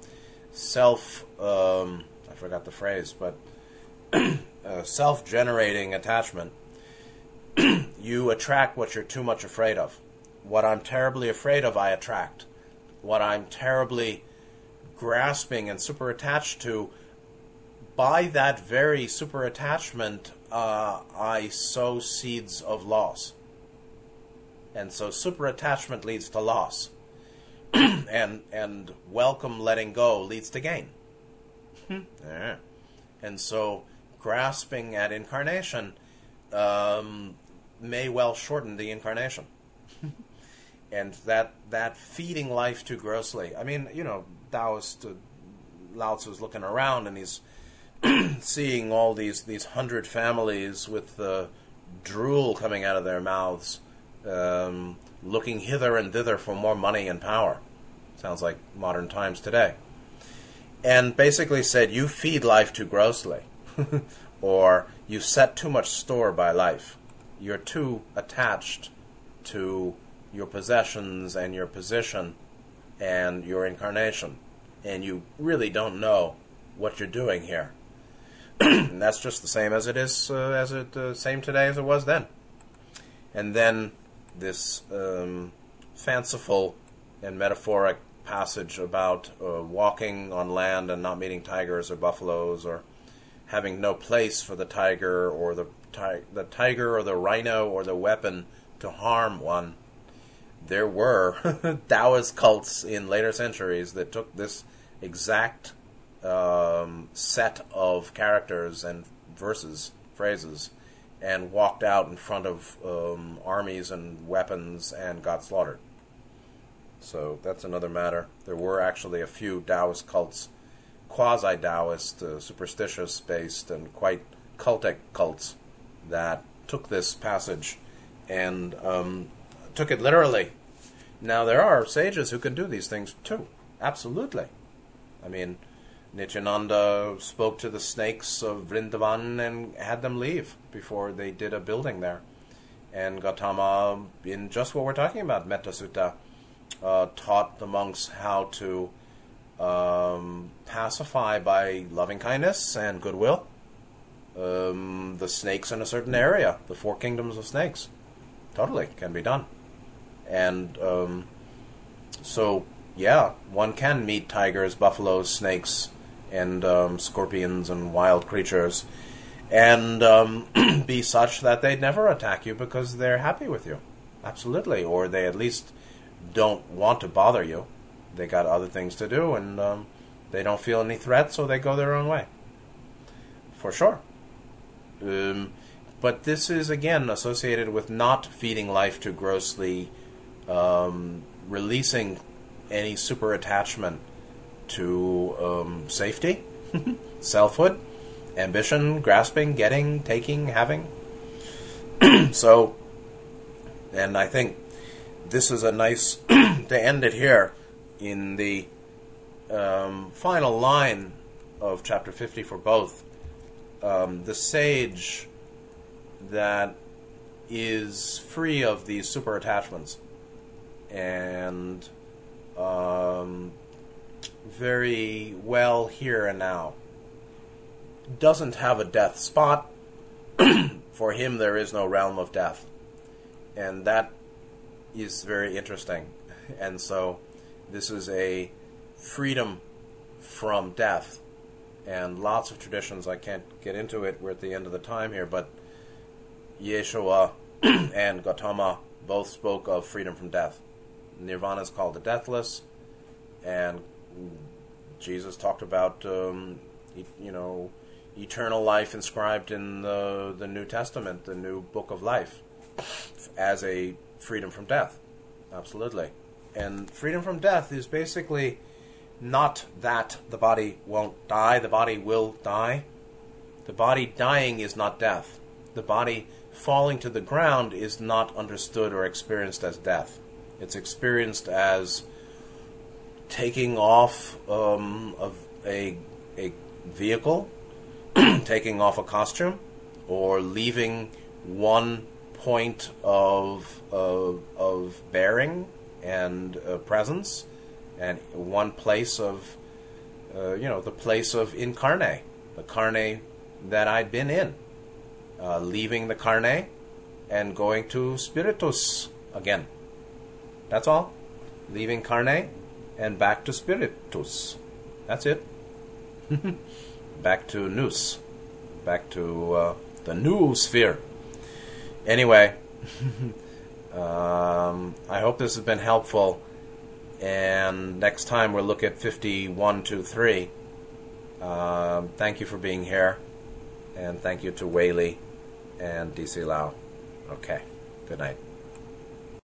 self. Um, I forgot the phrase, but uh, self-generating attachment. you attract what you're too much afraid of. What I'm terribly afraid of, I attract. What I'm terribly grasping and super attached to, by that very super attachment, uh, I sow seeds of loss. And so super attachment leads to loss. and and welcome letting go leads to gain. yeah. And so grasping at incarnation um, may well shorten the incarnation. and that that feeding life too grossly. I mean, you know, Taoist uh, Lao Tzu's looking around and he's seeing all these these hundred families with the drool coming out of their mouths, um, looking hither and thither for more money and power. Sounds like modern times today. And basically said, you feed life too grossly, or you set too much store by life. You're too attached to your possessions and your position and your incarnation, and you really don't know what you're doing here. and that's just the same as it is, uh, as it uh, same today as it was then. And then this um, fanciful and metaphoric passage about uh, walking on land and not meeting tigers or buffaloes, or having no place for the tiger or the ti- the tiger or the rhino or the weapon to harm one. There were Taoist cults in later centuries that took this exact um, set of characters and verses, phrases, and walked out in front of um, armies and weapons and got slaughtered. So that's another matter. There were actually a few Taoist cults, quasi Taoist, uh, superstitious based, and quite cultic cults that took this passage and um, took it literally. Now, there are sages who can do these things too. Absolutely. I mean, Nityananda spoke to the snakes of Vrindavan and had them leave before they did a building there. And Gautama, in just what we're talking about, Metta Sutta, uh, taught the monks how to um, pacify by loving kindness and goodwill um, the snakes in a certain area, the four kingdoms of snakes. Totally can be done. And um, so, yeah, one can meet tigers, buffaloes, snakes, and um, scorpions and wild creatures, and um, be such that they'd never attack you because they're happy with you. Absolutely. Or they at least don't want to bother you. They got other things to do, and um, they don't feel any threat, so they go their own way. For sure. Um, but this is again associated with not feeding life too grossly, um, releasing any super attachment to um, safety, selfhood, ambition, grasping, getting, taking, having. so, and I think this is a nice to end it here in the um, final line of chapter 50 for both. Um, the sage that is free of these super attachments and um, very well here and now doesn't have a death spot. for him, there is no realm of death. And that is very interesting. And so, this is a freedom from death. And lots of traditions, I can't get into it, we're at the end of the time here, but Yeshua and Gautama both spoke of freedom from death. Nirvana is called the deathless, and Jesus talked about, um, you know, eternal life inscribed in the, the New Testament, the new book of life, as a freedom from death. Absolutely. And freedom from death is basically not that the body won't die, the body will die. The body dying is not death. The body falling to the ground is not understood or experienced as death. It's experienced as taking off um, of a, a vehicle, taking off a costume, or leaving one point of, of, of bearing and uh, presence and one place of, uh, you know, the place of incarnate, the carne that I'd been in, uh, leaving the carne and going to spiritus again. That's all. Leaving carne and back to spiritus. That's it. back to nous. Back to uh, the noosphere. Anyway, um, I hope this has been helpful. And next time we'll look at 5123. Um, thank you for being here. And thank you to Waley and DC Lau. Okay. Good night.